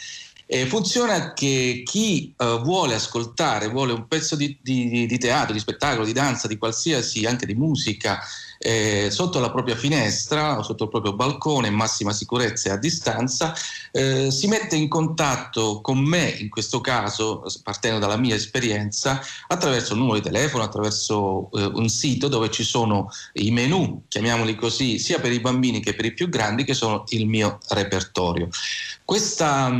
Funziona che chi uh, vuole ascoltare, vuole un pezzo di, di, di, teatro, di spettacolo, di danza, di qualsiasi, anche di musica, eh, sotto la propria finestra o sotto il proprio balcone in massima sicurezza e a distanza, eh, si mette in contatto con me, in questo caso partendo dalla mia esperienza, attraverso un numero di telefono, attraverso eh, un sito dove ci sono i menu, chiamiamoli così, sia per i bambini che per i più grandi, che sono il mio repertorio. Questa,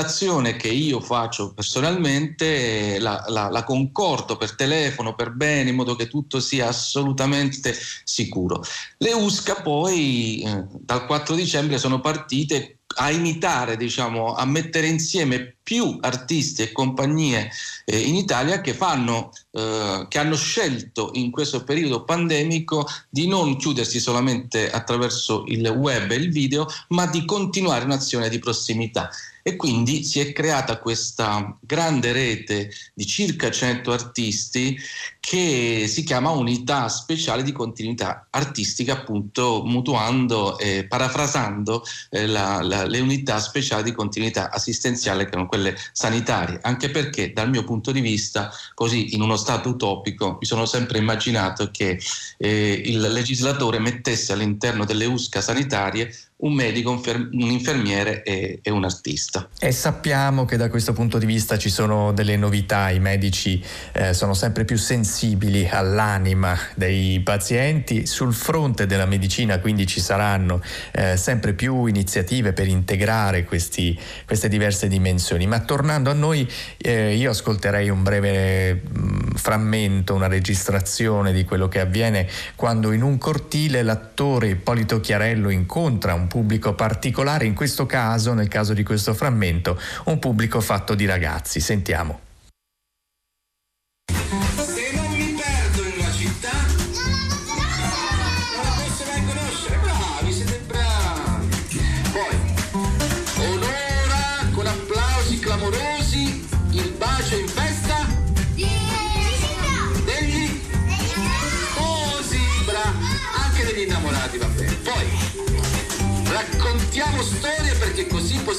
azione che io faccio personalmente la, la, la concordo per telefono, per bene, in modo che tutto sia assolutamente sicuro. Le USCA poi eh, dal 4 dicembre sono partite a imitare, diciamo, a mettere insieme più artisti e compagnie eh, in Italia che, fanno, eh, che hanno scelto in questo periodo pandemico di non chiudersi solamente attraverso il web e il video, ma di continuare un'azione di prossimità. E quindi si è creata questa grande rete di circa 100 artisti che si chiama Unità Speciale di Continuità Artistica, appunto mutuando e parafrasando eh, la, la, le unità speciali di continuità assistenziale che erano quelle sanitarie, anche perché dal mio punto di vista, così in uno stato utopico, mi sono sempre immaginato che eh, il legislatore mettesse all'interno delle USCA sanitarie un medico, un, infermiere e, e, un artista. E sappiamo che da questo punto di vista ci sono delle novità, i medici eh, sono sempre più sensibili all'anima dei pazienti, sul fronte della medicina quindi ci saranno eh, sempre più iniziative per integrare questi, queste diverse dimensioni, ma tornando a noi eh, io ascolterei un breve mh, mm, frammento, una registrazione di quello che avviene quando in un cortile l'attore Ippolito Chiarello incontra un pubblico particolare, in questo caso, nel caso di questo frammento, un pubblico fatto di ragazzi. Sentiamo.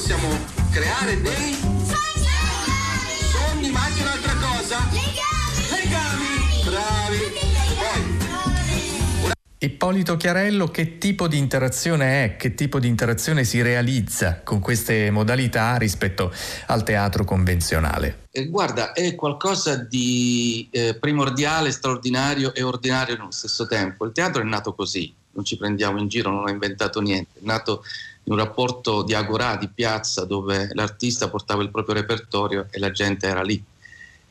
Possiamo creare dei sogni, ma anche un'altra cosa. Legami. Bravi. Poi, Ippolito Chiarello, che tipo di interazione è, che tipo di interazione si realizza con queste modalità rispetto al teatro convenzionale? Eh, guarda, è qualcosa di eh, primordiale, straordinario e ordinario nello stesso tempo. Il teatro è nato così, non ci prendiamo in giro, non ho inventato niente, è nato in un rapporto di agorà, di piazza, dove l'artista portava il proprio repertorio e la gente era lì.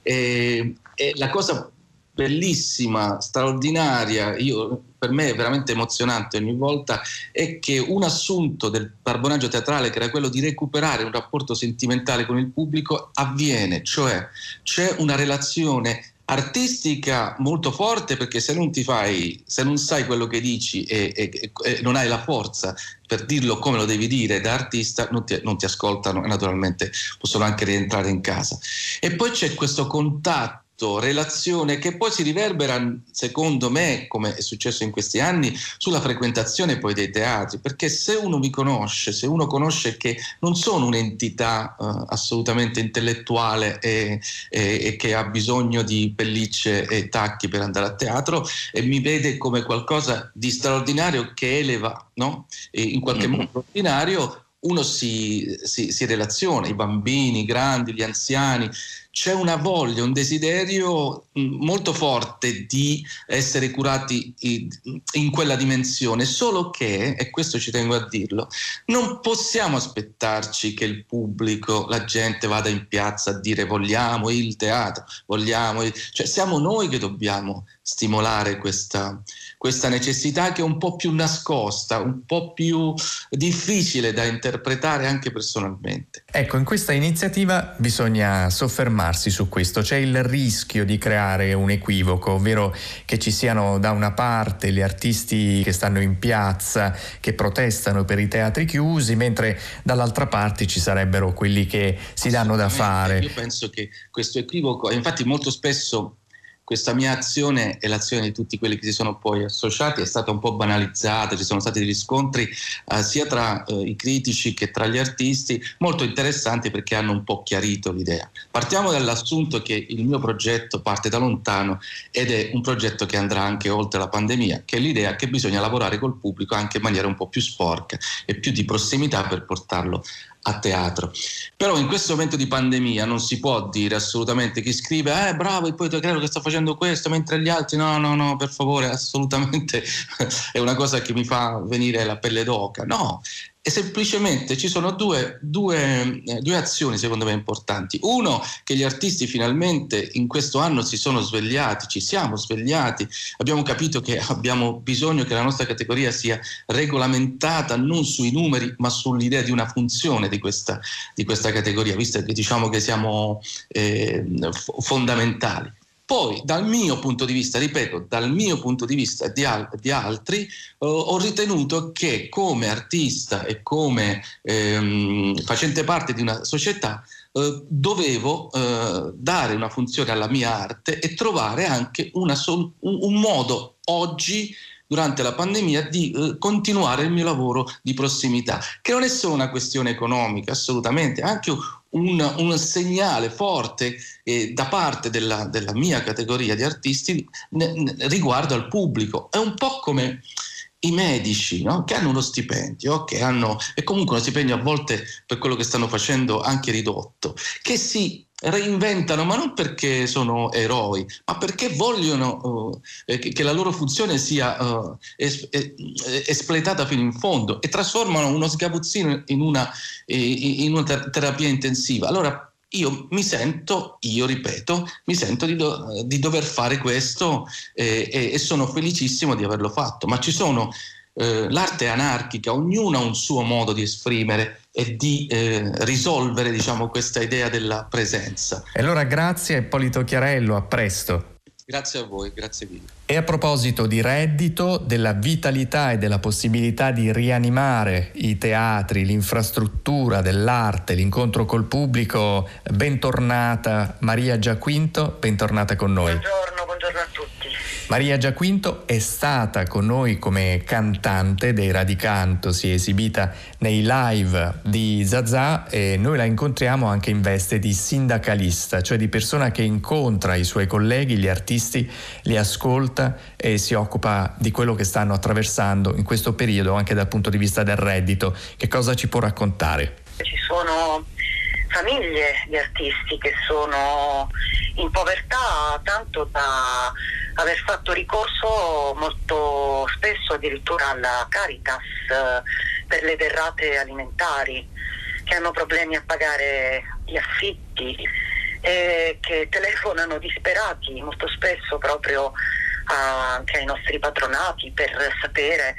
E, e la cosa bellissima, straordinaria, io, per me è veramente emozionante ogni volta, è che un assunto del barbonaggio teatrale, che era quello di recuperare un rapporto sentimentale con il pubblico, avviene, cioè c'è una relazione artistica molto forte perché se non ti fai, se non sai quello che dici e, e, e non hai la forza per dirlo come lo devi dire da artista, non ti, non ti ascoltano e naturalmente possono anche rientrare in casa. E poi c'è questo contatto relazione che poi si riverbera, secondo me, come è successo in questi anni, sulla frequentazione poi dei teatri, perché se uno mi conosce, se uno conosce che non sono un'entità uh, assolutamente intellettuale e, e, e, che ha bisogno di pellicce e tacchi per andare a teatro e mi vede come qualcosa di straordinario che eleva, no? in qualche mm-hmm. modo ordinario, uno si, si, si, relaziona, i bambini, i grandi, gli anziani, c'è una voglia, un desiderio mh, molto forte di essere curati in quella dimensione, solo che, e questo ci tengo a dirlo, non possiamo aspettarci che il pubblico, la gente vada in piazza a dire vogliamo il teatro, vogliamo il... cioè siamo noi che dobbiamo stimolare questa, questa necessità che è un po' più nascosta, un po' più difficile da interpretare anche personalmente. Ecco, in questa iniziativa bisogna soffermarsi su questo. C'è il rischio di creare un equivoco, ovvero che ci siano da una parte gli artisti che stanno in piazza, che protestano per i teatri chiusi, mentre dall'altra parte ci sarebbero quelli che si danno da fare. Io penso che questo equivoco, infatti molto spesso questa mia azione e l'azione di tutti quelli che si sono poi associati è stata un po' banalizzata, ci sono stati degli scontri eh, sia tra eh, i critici che tra gli artisti, molto interessanti perché hanno un po' chiarito l'idea. Partiamo dall'assunto che il mio progetto parte da lontano ed è un progetto che andrà anche oltre la pandemia, che è l'idea che bisogna lavorare col pubblico anche in maniera un po' più sporca e più di prossimità per portarlo a teatro. Però in questo momento di pandemia non si può dire assolutamente. Chi scrive eh bravo il poeta credo che sta facendo questo mentre gli altri no no no per favore assolutamente è una cosa che mi fa venire la pelle d'oca. No e semplicemente ci sono due, due, eh, due, azioni secondo me importanti. Uno, che gli artisti finalmente in questo anno si sono svegliati, ci siamo svegliati, abbiamo capito che abbiamo bisogno che la nostra categoria sia regolamentata non sui numeri ma sull'idea di una funzione di questa, di questa categoria, visto che diciamo che siamo eh, fondamentali. Poi, dal mio punto di vista, ripeto, dal mio punto di vista di, al- di altri, eh, ho ritenuto che come artista e come ehm, facente parte di una società eh, dovevo eh, dare una funzione alla mia arte e trovare anche sol- un-, un modo oggi durante la pandemia di eh, continuare il mio lavoro di prossimità, che non è solo una questione economica, assolutamente, è anche un, un, segnale forte eh, da parte della, della, mia categoria di artisti ne, ne, riguardo al pubblico. È un po' come i medici no? che hanno uno stipendio, che hanno, e comunque uno stipendio a volte per quello che stanno facendo anche ridotto, che si reinventano, ma non perché sono eroi, ma perché vogliono uh, che, la loro funzione sia uh, es- espletata fino in fondo e trasformano uno sgabuzzino in una, in una ter- terapia intensiva. Allora io mi sento, io ripeto, mi sento di, do- di dover fare questo eh, e-, e sono felicissimo di averlo fatto, ma ci sono eh, l'arte anarchica, ognuno ha un suo modo di esprimere e di eh, risolvere diciamo, questa idea della presenza. E allora grazie Ippolito Chiarello, a presto. Grazie a voi, grazie mille. E a proposito di reddito, della vitalità e della possibilità di rianimare i teatri, l'infrastruttura dell'arte, l'incontro col pubblico, bentornata Maria Giaquinto, bentornata con noi. Buongiorno. Maria Giaquinto è stata con noi come cantante dei Radicanto, si è esibita nei live di Zazà e noi la incontriamo anche in veste di sindacalista, cioè di persona che incontra i suoi colleghi, gli artisti, li ascolta e si occupa di quello che stanno attraversando in questo periodo anche dal punto di vista del reddito. Che cosa ci può raccontare? Ci sono famiglie di artisti che sono in povertà tanto da aver fatto ricorso molto spesso addirittura alla Caritas eh, per le derrate alimentari, che hanno problemi a pagare gli affitti e che telefonano disperati molto spesso proprio anche ai nostri patronati per sapere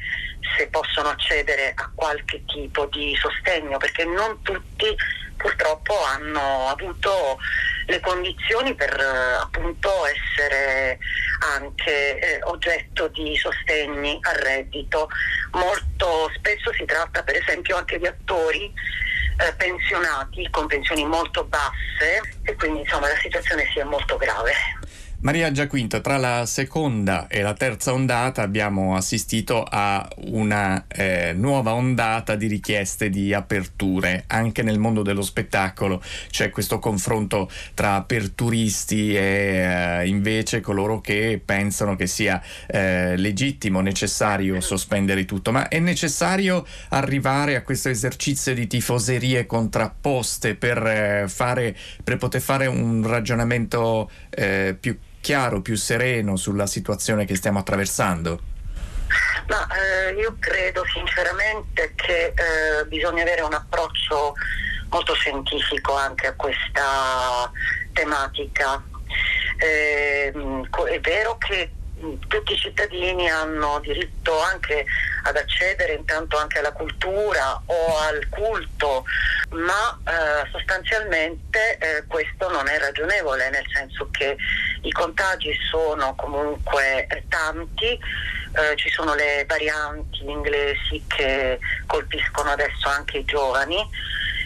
se possono accedere a qualche tipo di sostegno, perché non tutti purtroppo hanno avuto le condizioni per eh, appunto essere anche eh, oggetto di sostegni al reddito. Molto spesso si tratta per esempio anche di attori eh, pensionati con pensioni molto basse e quindi insomma la situazione sia molto grave. Maria Giaquinto, tra la seconda e la terza ondata abbiamo assistito a una eh, nuova ondata di richieste di aperture. Anche nel mondo dello spettacolo c'è questo confronto tra aperturisti e eh, invece coloro che pensano che sia eh, legittimo, necessario sospendere tutto. Ma è necessario arrivare a questo esercizio di tifoserie contrapposte per, eh, fare, per poter fare un ragionamento eh, più chiaro, più sereno sulla situazione che stiamo attraversando? Ma eh, io credo sinceramente che eh, bisogna avere un approccio molto scientifico anche a questa tematica. Eh, è vero che tutti i cittadini hanno diritto anche ad accedere intanto anche alla cultura o al culto, ma eh, sostanzialmente eh, questo non è ragionevole, nel senso che i contagi sono comunque eh, tanti, eh, ci sono le varianti inglesi che colpiscono adesso anche i giovani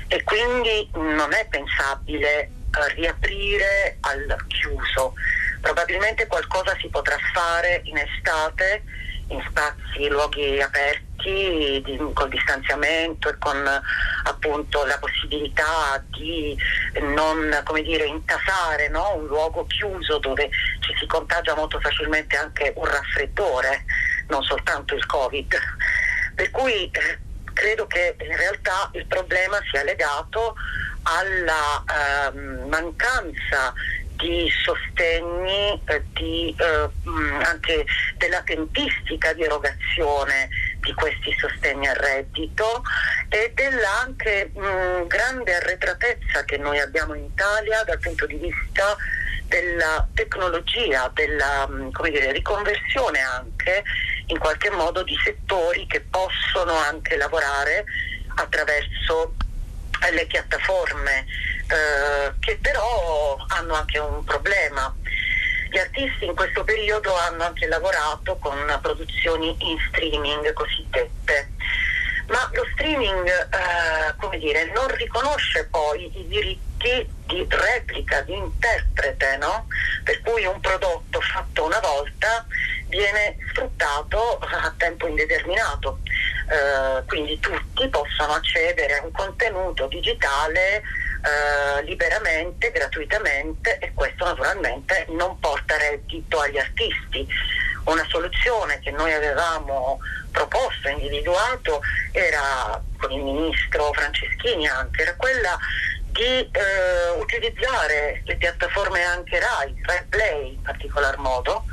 e quindi non è pensabile eh, riaprire al chiuso. Probabilmente qualcosa si potrà fare in estate in spazi, luoghi aperti, di, col distanziamento e con appunto la possibilità di non come dire, intasare no? un luogo chiuso dove ci si contagia molto facilmente anche un raffreddore, non soltanto il Covid. Per cui eh, credo che in realtà il problema sia legato alla ehm, mancanza di sostegni, eh, di, eh, mh, anche della tempistica di erogazione di questi sostegni al reddito e della mh, grande arretratezza che noi abbiamo in Italia dal punto di vista della tecnologia, della mh, come dire, riconversione anche in qualche modo di settori che possono anche lavorare attraverso eh, le piattaforme eh, che però hanno anche un problema. Gli artisti in questo periodo hanno anche lavorato con produzioni in streaming cosiddette, ma lo streaming eh, come dire, non riconosce poi i diritti di replica, di interprete, no? per cui un prodotto fatto una volta viene sfruttato a tempo indeterminato. Eh, quindi tutti possono accedere a un contenuto digitale eh, liberamente, gratuitamente e questo naturalmente non porta reddito agli artisti. Una soluzione che noi avevamo proposto, individuato, era con il ministro Franceschini anche, era quella di eh, utilizzare le piattaforme anche RAI, RAI Play in particolar modo,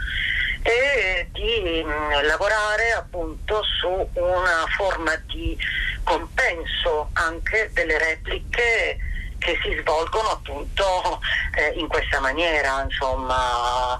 e di mh, lavorare appunto su una forma di compenso anche delle repliche che si svolgono appunto eh, in questa maniera, insomma.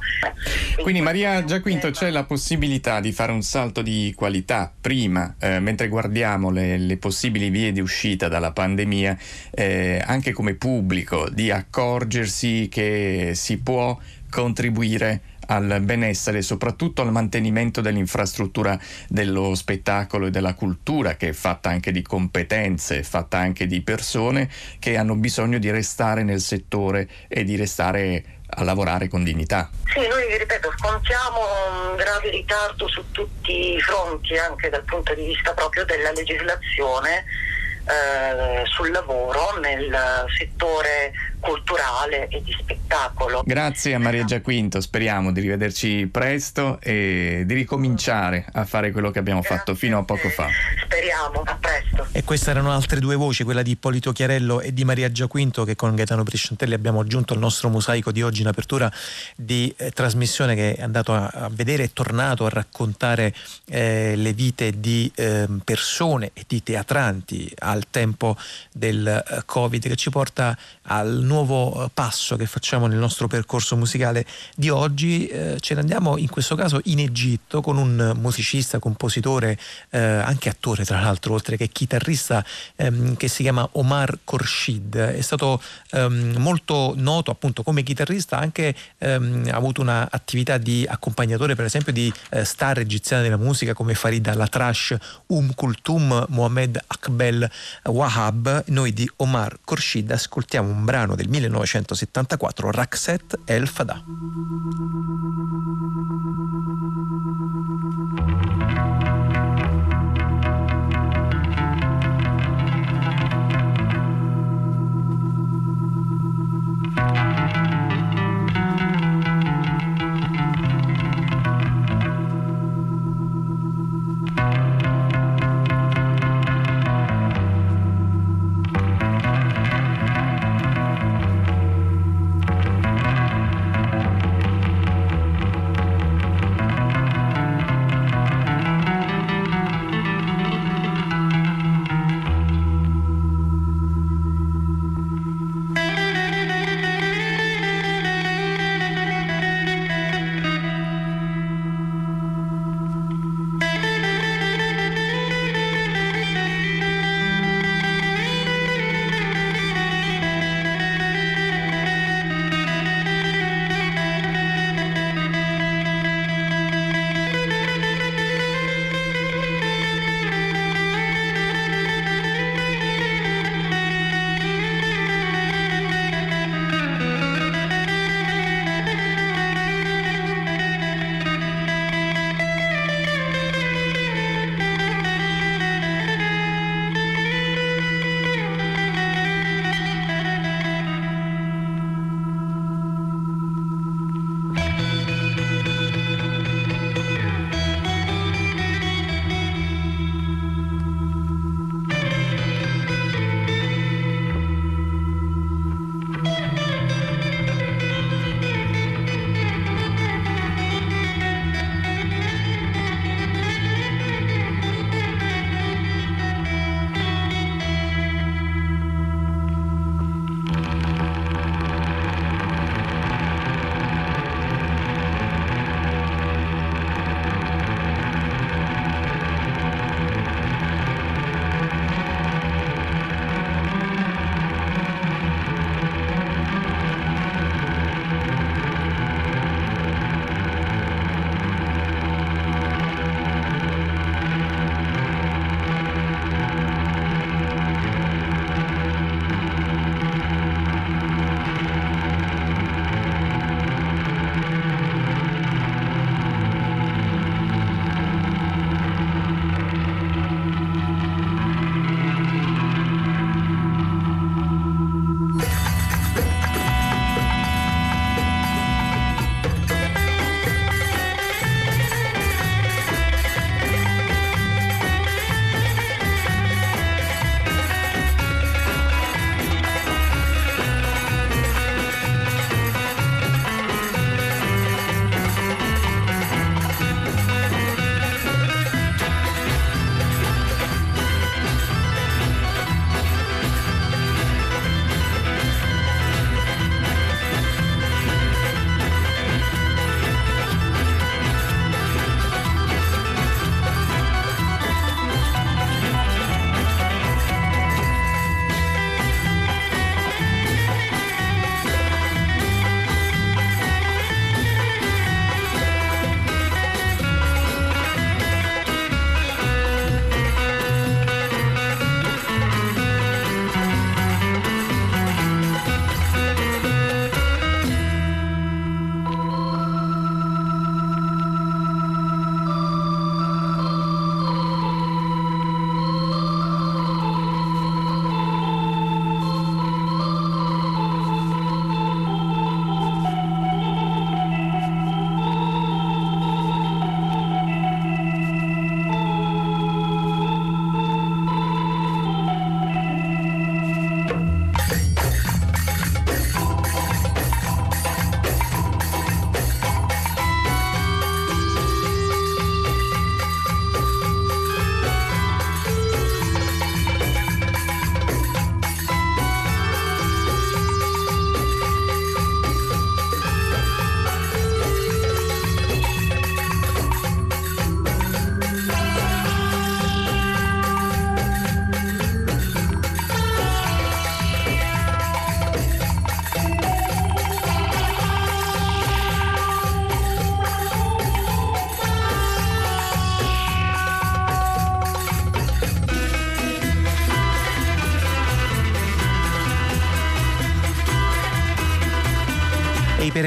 Quindi Maria Giaquinto c'è la possibilità di fare un salto di qualità prima, eh, mentre guardiamo le, le, possibili vie di uscita dalla pandemia, eh, anche come pubblico, di accorgersi che si può contribuire al benessere e soprattutto al mantenimento dell'infrastruttura dello spettacolo e della cultura che è fatta anche di competenze, fatta anche di persone che hanno bisogno di restare nel settore e di restare a lavorare con dignità. Sì, noi ripeto, scontiamo un grave ritardo su tutti i fronti, anche dal punto di vista proprio della legislazione eh, sul lavoro nel settore culturale e di spettacolo. Grazie a Maria Giaquinto, speriamo di rivederci presto e di ricominciare a fare quello che abbiamo Grazie fatto fino a poco fa. Speriamo, a presto. E queste erano altre due voci, quella di Ippolito Chiarello e di Maria Giaquinto che con Gaetano Priscentelli abbiamo aggiunto al nostro mosaico di oggi in apertura di eh, trasmissione che è andato a, a vedere e tornato a raccontare eh, le vite di eh, persone e di teatranti al tempo del eh, Covid che ci porta al nuovo eh, passo che facciamo nel nostro percorso musicale di oggi. Eh, ce ne andiamo in questo caso in Egitto con un musicista, compositore, eh, anche attore tra l'altro, oltre che chitarrista, ehm, che si chiama Omar Khorshid. È stato ehm, molto noto appunto come chitarrista, anche ehm, ha avuto un'attività di accompagnatore per esempio di eh, star egiziane della musica come Farida Latrash, Um Kulthum, Mohamed Akbel Wahab. Noi di Omar Khorshid ascoltiamo un brano del 1974, Rakset El Fada.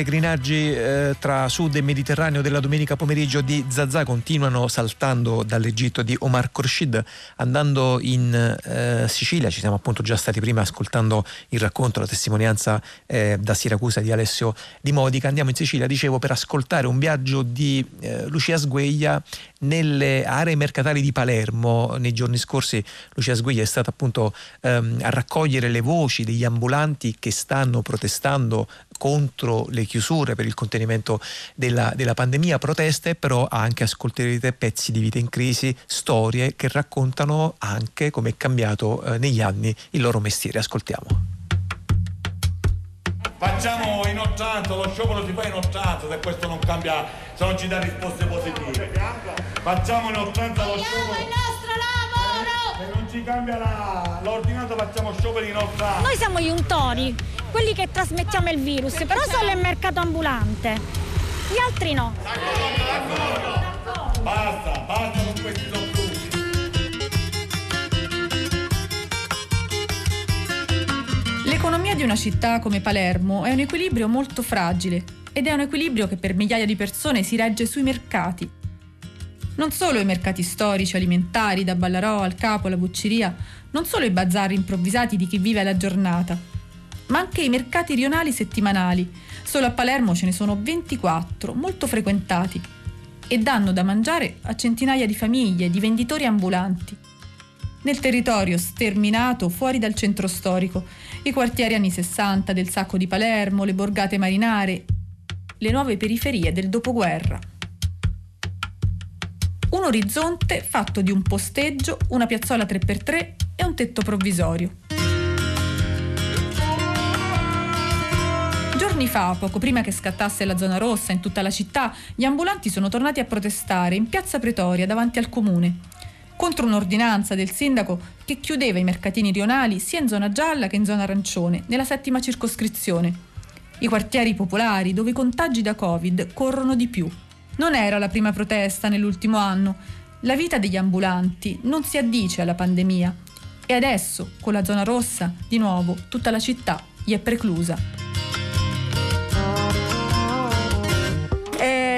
Peregrinaggi eh, tra sud e Mediterraneo della domenica pomeriggio di Zazà continuano saltando dall'Egitto di Omar Khorshid andando in eh, Sicilia. Ci siamo appunto già stati prima ascoltando il racconto, la testimonianza eh, da Siracusa di Alessio Di Modica. Andiamo in Sicilia, dicevo, per ascoltare un viaggio di eh, Lucia Sgueglia nelle aree mercatali di Palermo. Nei giorni scorsi Lucia Sgueglia è stata appunto ehm, a raccogliere le voci degli ambulanti che stanno protestando contro le chiusure per il contenimento della, della pandemia, proteste, però anche ascolterete pezzi di vita in crisi, storie che raccontano anche come è cambiato eh, negli anni il loro mestiere. Ascoltiamo. Facciamo in 80, lo sciopero si fa in 80 se questo non cambia, se non ci dà risposte positive. Facciamo in 80 lo sciopero. Se non ci cambia la- l'ordinanza facciamo scioperi in 80. Noi siamo gli untori, quelli che trasmettiamo il virus, però solo il mercato ambulante. Gli altri no. Basta, basta con questi sottusi. L'economia di una città come Palermo è un equilibrio molto fragile ed è un equilibrio che per migliaia di persone si regge sui mercati. Non solo i mercati storici, alimentari, da Ballarò al Capo, alla Bucceria, non solo i bazar improvvisati di chi vive la giornata, ma anche i mercati rionali settimanali. Solo a Palermo ce ne sono 24, molto frequentati, e danno da mangiare a centinaia di famiglie, di venditori ambulanti. Nel territorio sterminato fuori dal centro storico, i quartieri anni 60 del Sacco di Palermo, le borgate marinare, le nuove periferie del dopoguerra. Un orizzonte fatto di un posteggio, una piazzola 3x3 e un tetto provvisorio. Giorni fa, poco prima che scattasse la zona rossa in tutta la città, gli ambulanti sono tornati a protestare in piazza Pretoria davanti al comune contro un'ordinanza del sindaco che chiudeva i mercatini rionali sia in zona gialla che in zona arancione, nella settima circoscrizione. I quartieri popolari dove i contagi da Covid corrono di più. Non era la prima protesta nell'ultimo anno. La vita degli ambulanti non si addice alla pandemia e adesso, con la zona rossa, di nuovo tutta la città gli è preclusa.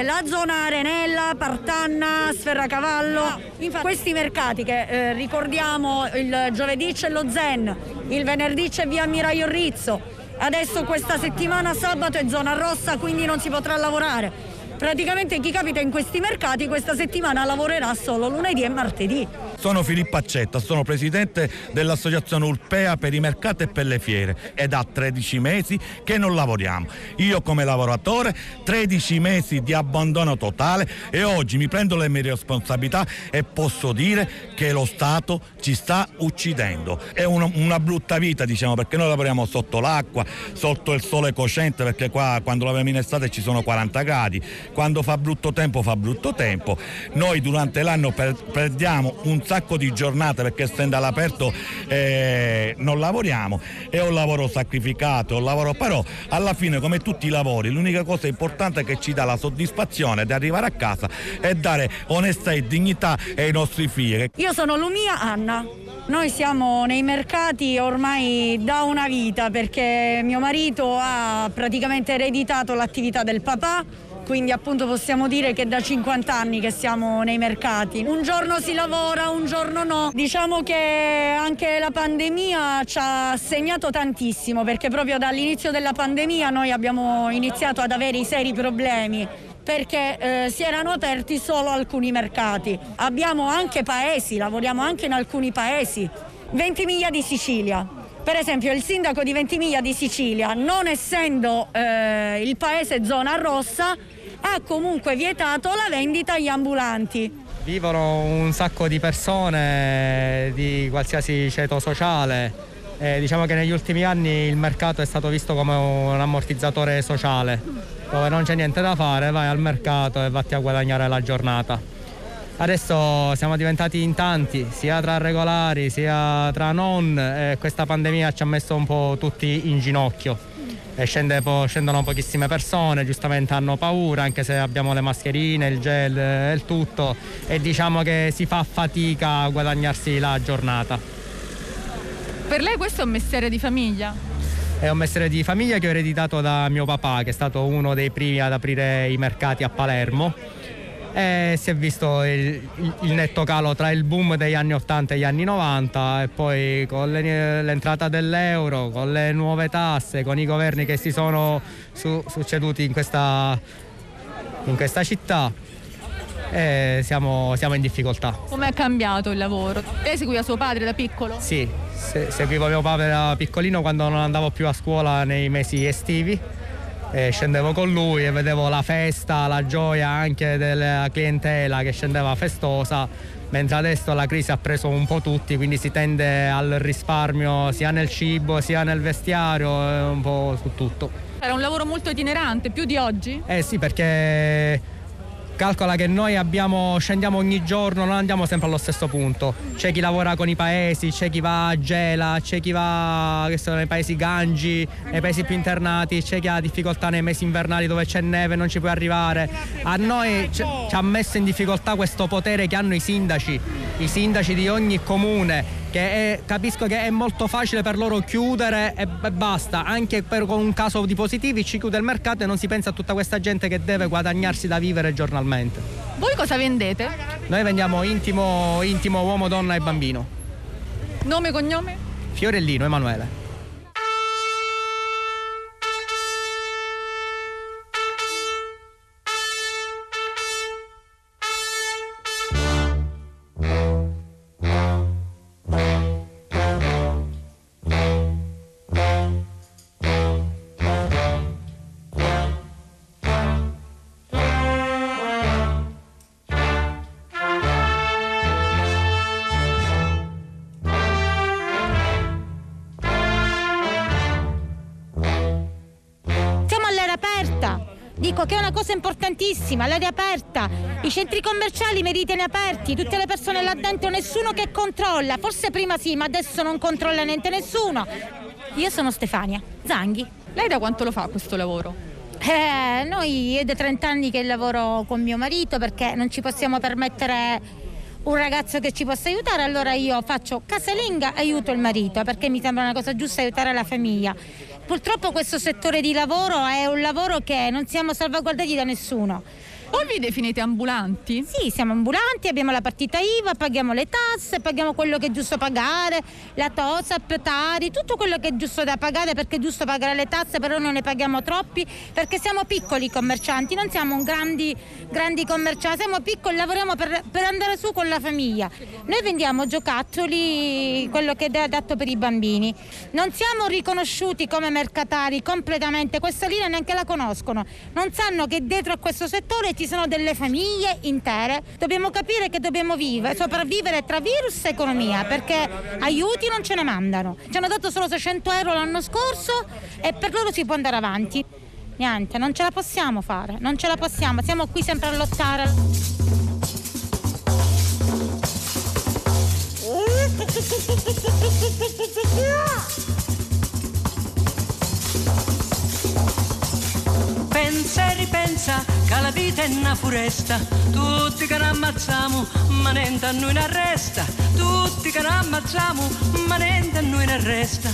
La zona Arenella, Partanna, Sferracavallo, questi mercati che eh, ricordiamo il giovedì c'è lo Zen, il venerdì c'è via Miraio Rizzo, adesso questa settimana sabato è zona rossa quindi non si potrà lavorare. Praticamente chi capita in questi mercati questa settimana lavorerà solo lunedì e martedì. Sono Filippo Accetta, sono presidente dell'associazione Urpea per i mercati e per le fiere ed da 13 mesi che non lavoriamo. Io come lavoratore 13 mesi di abbandono totale e oggi mi prendo le mie responsabilità e posso dire che lo Stato ci sta uccidendo. È una, una brutta vita diciamo perché noi lavoriamo sotto l'acqua, sotto il sole cocente perché qua quando lavoriamo in estate ci sono 40 gradi, quando fa brutto tempo fa brutto tempo. Noi durante l'anno per- perdiamo un sacco di giornate perché essendo all'aperto eh, non lavoriamo. È un lavoro sacrificato, un lavoro però alla fine come tutti i lavori l'unica cosa importante che ci dà la soddisfazione di arrivare a casa è dare onestà e dignità ai nostri figli. Io sono Lumia Anna. Noi siamo nei mercati ormai da una vita perché mio marito ha praticamente ereditato l'attività del papà. Quindi appunto possiamo dire che da 50 anni che siamo nei mercati. Un giorno si lavora, un giorno no. Diciamo che anche la pandemia ci ha segnato tantissimo perché proprio dall'inizio della pandemia noi abbiamo iniziato ad avere i seri problemi perché eh, si erano aperti solo alcuni mercati. Abbiamo anche paesi, lavoriamo anche in alcuni paesi. Ventimiglia di Sicilia. Per esempio il sindaco di Ventimiglia di Sicilia, non essendo eh, il paese zona rossa, ha comunque vietato la vendita agli ambulanti. Vivono un sacco di persone di qualsiasi ceto sociale. Eh, diciamo che negli ultimi anni il mercato è stato visto come un ammortizzatore sociale, dove non c'è niente da fare, vai al mercato e vatti a guadagnare la giornata. Adesso siamo diventati in tanti, sia tra regolari sia tra non, e questa pandemia ci ha messo un po' tutti in ginocchio. Scende po- scendono pochissime persone, giustamente hanno paura, anche se abbiamo le mascherine, il gel e il tutto, e diciamo che si fa fatica a guadagnarsi la giornata. Per lei questo è un mestiere di famiglia? È un mestiere di famiglia che ho ereditato da mio papà, che è stato uno dei primi ad aprire i mercati a Palermo. E si è visto il, il- il netto calo tra il boom degli anni 80 e gli anni 90 e poi con le- l'entrata dell'euro, con le nuove tasse, con i governi che si sono su- succeduti in questa, in questa città, eh, siamo, siamo in difficoltà. Come è cambiato il lavoro? Lei seguiva suo padre da piccolo? Sì, se- seguivo mio padre da piccolino quando non andavo più a scuola nei mesi estivi. E scendevo con lui e vedevo la festa, la gioia anche della clientela che scendeva festosa, mentre adesso la crisi ha preso un po' tutti, quindi si tende al risparmio sia nel cibo sia nel vestiario, eh, un po' su tutto. Era un lavoro molto itinerante, più di oggi? Eh sì, perché calcola che noi abbiamo, scendiamo ogni giorno, non andiamo sempre allo stesso punto. C'è chi lavora con i paesi, c'è chi va a Gela, c'è chi va sono nei paesi Gangi, nei paesi più internati, c'è chi ha difficoltà nei mesi invernali dove c'è neve e non ci può arrivare. A noi ci ha messo in difficoltà questo potere che hanno i sindaci, i sindaci di ogni comune che è- capisco che è molto facile per loro chiudere e, e basta, anche per, con un caso di positivi ci chiude il mercato e non si pensa a tutta questa gente che deve guadagnarsi da vivere giornalmente. Voi cosa vendete? Noi vendiamo intimo, intimo uomo, donna e bambino. Nome e cognome? Fiorellino Emanuele. Cosa importantissima, l'aria aperta, i centri commerciali meritano aperti, tutte le persone là dentro, nessuno che controlla, forse prima sì, ma adesso non controlla niente nessuno. Io sono Stefania Zanghi. Lei da quanto lo fa questo lavoro? Eh, noi è da 30 anni che lavoro con mio marito perché non ci possiamo permettere un ragazzo che ci possa aiutare, allora io faccio casalinga, aiuto il marito perché mi sembra una cosa giusta aiutare la famiglia. Purtroppo questo settore di lavoro è un lavoro che non siamo salvaguardati da nessuno. Voi vi definite ambulanti? Sì, siamo ambulanti, abbiamo la partita IVA, paghiamo le tasse, paghiamo quello che è giusto pagare, la TOSAP, Tari, tutto quello che è giusto da pagare perché è giusto pagare le tasse, però non ne paghiamo troppi perché siamo piccoli commercianti, non siamo grandi, grandi commercianti, siamo piccoli, lavoriamo per, per andare su con la famiglia. Noi vendiamo giocattoli, quello che è adatto per i bambini. Non siamo riconosciuti come mercatari completamente, questa linea neanche la conoscono. Non sanno che dietro a questo settore ci sono delle famiglie intere. Dobbiamo capire che dobbiamo vivere, sopravvivere tra virus e economia, perché aiuti non ce ne mandano. Ci hanno dato solo 600 euro l'anno scorso e per loro si può andare avanti. Niente, non ce la possiamo fare, non ce la possiamo, siamo qui sempre a lottare. Pensa e ripensa che la vita è una foresta, tutti che ne ammazziamo, ma niente a noi ne resta, tutti che ne ammazziamo, ma niente a noi ne resta.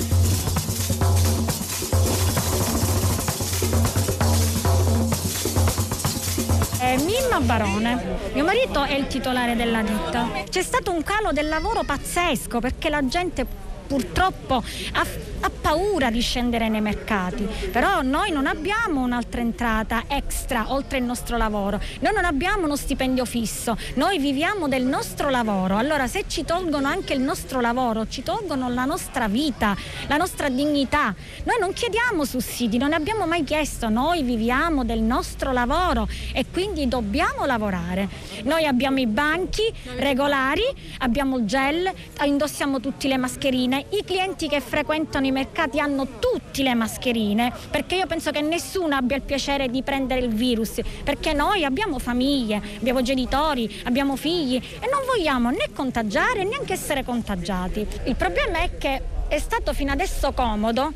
Mimma Barone. Mio marito è il titolare della ditta. C'è stato un calo del lavoro pazzesco perché la gente purtroppo ha, ha paura di scendere nei mercati. Però noi non abbiamo un'altra entrata extra oltre il nostro lavoro. Noi non abbiamo uno stipendio fisso. Noi viviamo del nostro lavoro. Allora se ci tolgono anche il nostro lavoro, ci tolgono la nostra vita, la nostra dignità. Noi non chiediamo sussidi, non ne abbiamo mai chiesto. Noi viviamo del nostro lavoro e quindi dobbiamo lavorare. Noi abbiamo i banchi regolari, abbiamo il gel, indossiamo tutte le mascherine. I clienti che frequentano i mercati hanno tutte le mascherine perché io penso che nessuno abbia il piacere di prendere il virus perché noi abbiamo famiglie, abbiamo genitori, abbiamo figli e non vogliamo né contagiare né anche essere contagiati. Il problema è che è stato fino adesso comodo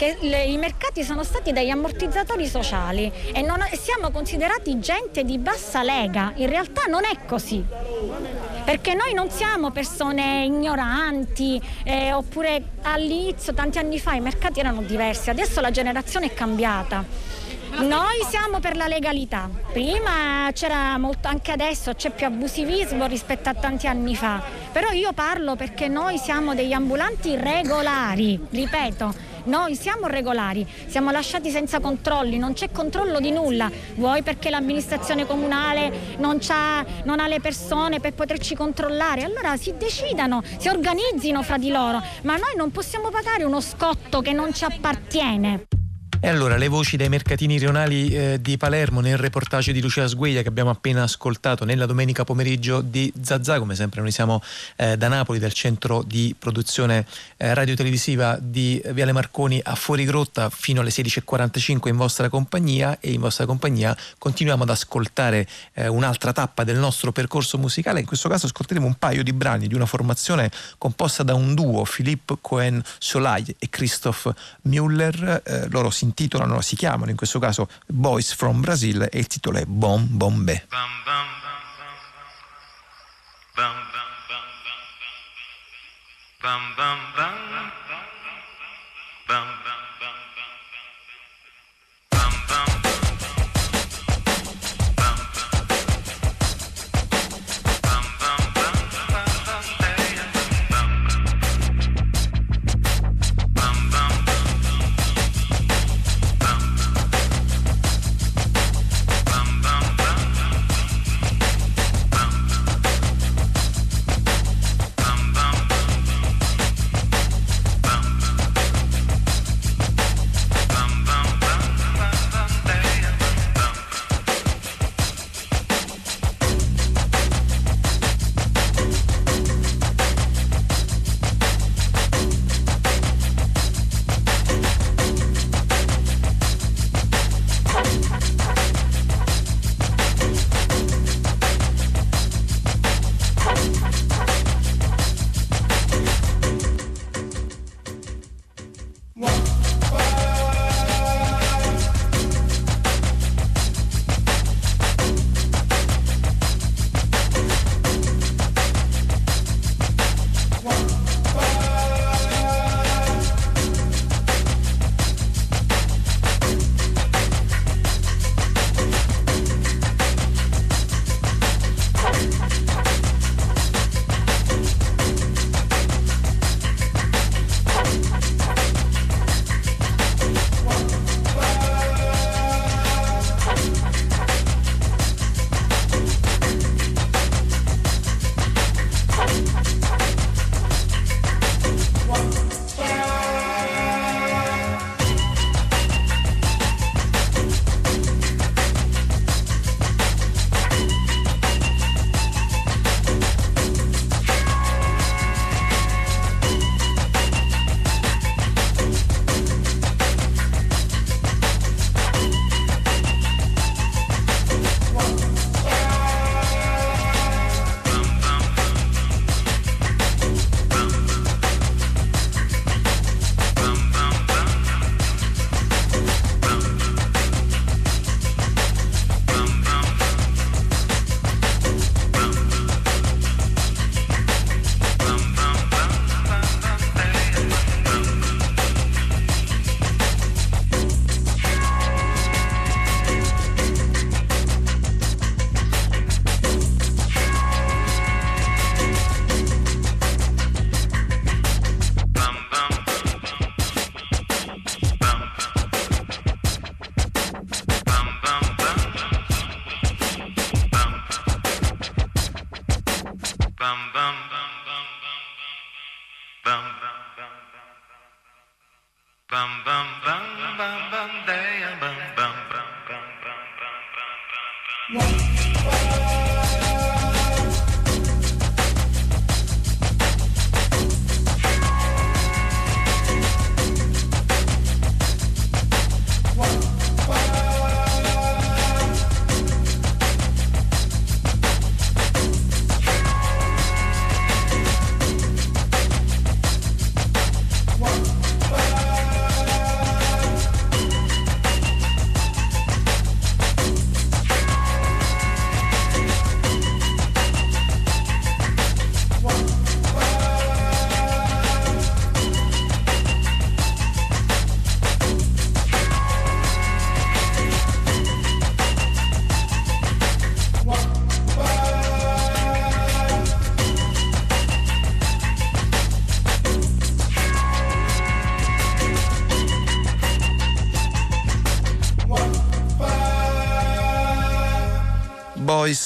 che le- i mercati sono stati degli ammortizzatori sociali e, non- siamo considerati gente di bassa lega. In realtà non è così. perché noi non siamo persone ignoranti eh, oppure all'inizio, tanti anni fa, i mercati erano diversi, adesso la generazione è cambiata. Noi siamo per la legalità. Prima c'era molto, anche adesso c'è più abusivismo rispetto a tanti anni fa. Però io parlo perché noi siamo degli ambulanti regolari, ripeto. Noi siamo regolari, siamo lasciati senza controlli, non c'è controllo di nulla. Vuoi perché l'amministrazione comunale non, non ha le persone per poterci controllare? Allora si decidano, si organizzino fra di loro, ma noi non possiamo pagare uno scotto che non ci appartiene. E allora le voci dai mercatini rionali eh, di Palermo nel reportage di Lucia Sgueglia che abbiamo appena ascoltato nella domenica pomeriggio di Zazà, come sempre noi siamo eh, da Napoli, dal centro di produzione eh, radiotelevisiva di Viale Marconi a Fuorigrotta fino alle 16.45 in vostra compagnia e in vostra compagnia continuiamo ad ascoltare eh, un'altra tappa del nostro percorso musicale, in questo caso ascolteremo un paio di brani di una formazione composta da un duo, Philippe Cohen Solai e Christophe Müller, Eh, loro si intitolano, si chiamano in questo caso Boys from Brazil e il titolo è Bom Bombe. Bum bum bum bum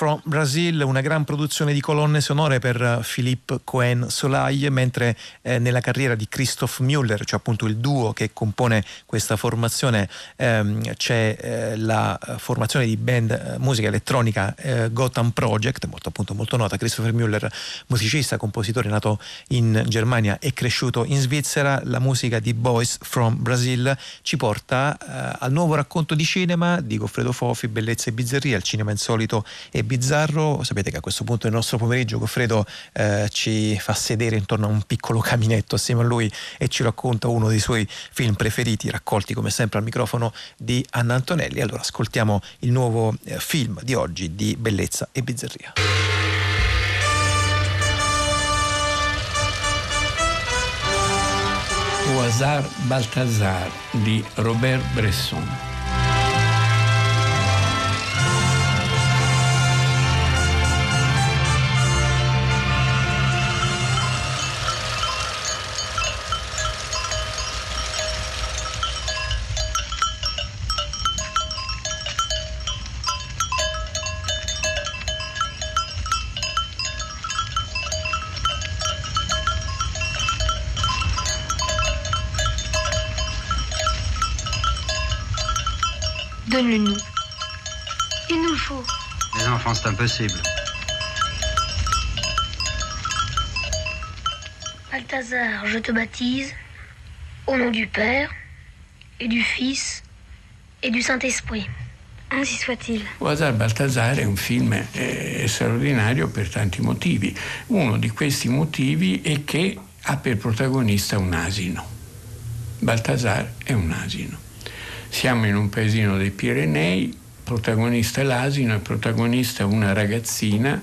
from Brazil, una gran produzione di colonne sonore per Philippe Cohen Soleil, mentre eh, nella carriera di Christoph Müller, cioè appunto il duo che compone questa formazione, ehm, c'è eh, la formazione di band eh, musica elettronica eh, Gotham Project, molto appunto molto nota, Christopher Müller, musicista, compositore nato in Germania e cresciuto in Svizzera, la musica di Boys from Brazil ci porta eh, al nuovo racconto di cinema di Goffredo Fofi, Bellezza e Bizzarria, il cinema insolito e bizzarro. Sapete che a questo punto del nostro pomeriggio Goffredo eh, ci fa sedere intorno a un piccolo caminetto assieme a lui e ci racconta uno dei suoi film preferiti, raccolti come sempre al microfono di Anna Antonelli. Allora ascoltiamo il nuovo eh, film di oggi di Bellezza e Bizzarria. Au hasard Balthazar di Robert Bresson. Les enfants, c'est impossible. Balthazar, je te baptise au nom du Père et du Fils et du Saint-Esprit. Ainsi soit-il. Au hasard Balthazar è un film eh, straordinario per tanti motivi. Uno di questi motivi è che ha per protagonista un asino. Balthazar è un asino. Siamo in un paesino dei Pirenei, protagonista è l'asino e protagonista una ragazzina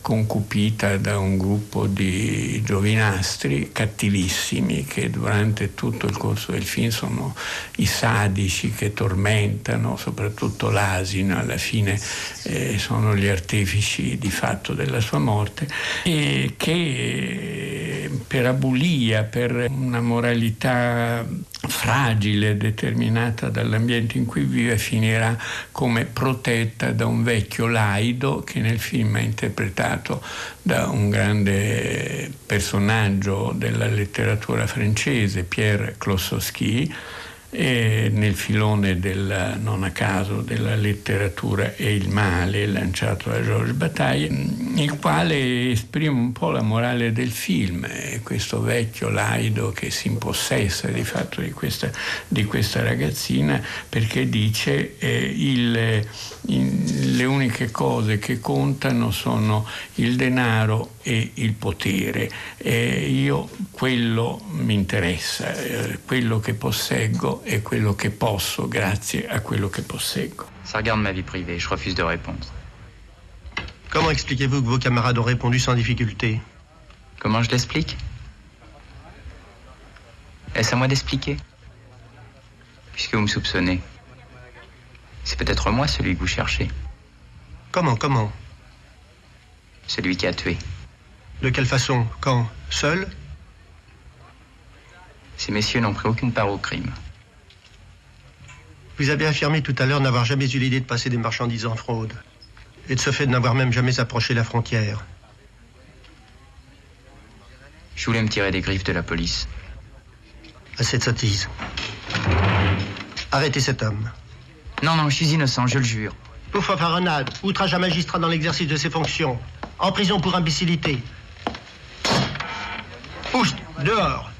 concupita da un gruppo di giovinastri cattivissimi che durante tutto il corso del film sono i sadici che tormentano, soprattutto l'asino, alla fine eh, sono gli artefici di fatto della sua morte e che per abulia, per una moralità fragile determinata dall'ambiente in cui vive finirà come protetta da un vecchio laido che nel film è interpretato da un grande personaggio della letteratura francese, Pierre Klossowski, e nel filone del, non a caso della letteratura e il male lanciato da Georges Bataille, il quale esprime un po' la morale del film, eh, questo vecchio laido che si impossessa di fatto di questa, di questa ragazzina perché dice eh, il, in- le uniche cose che contano sono il denaro e il potere. E io quello mi interessa, eh, quello che posseggo è quello che posso grazie a quello che posseggo. Ça regarde ma vie privée, je refuse de répondre. Comment expliquez-vous que vos camarades ont répondu sans difficulté? Comment je l'explique? Est-ce à moi d'expliquer? Puisque vous me soupçonnez. C'est peut-être moi celui que vous cherchez. Comment, comment? Celui qui a tué. De quelle façon? Quand? Seul? Ces messieurs n'ont pris aucune part au crime. Vous avez affirmé tout à l'heure n'avoir jamais eu l'idée de passer des marchandises en fraude. Et de ce fait de n'avoir même jamais approché la frontière. Je voulais me tirer des griffes de la police. Assez de sottise. Arrêtez cet homme. Non, non, je suis innocent, je le jure. Pour fanfaronnade, outrage à magistrat dans l'exercice de ses fonctions, en prison pour imbécilité. Oust, dehors.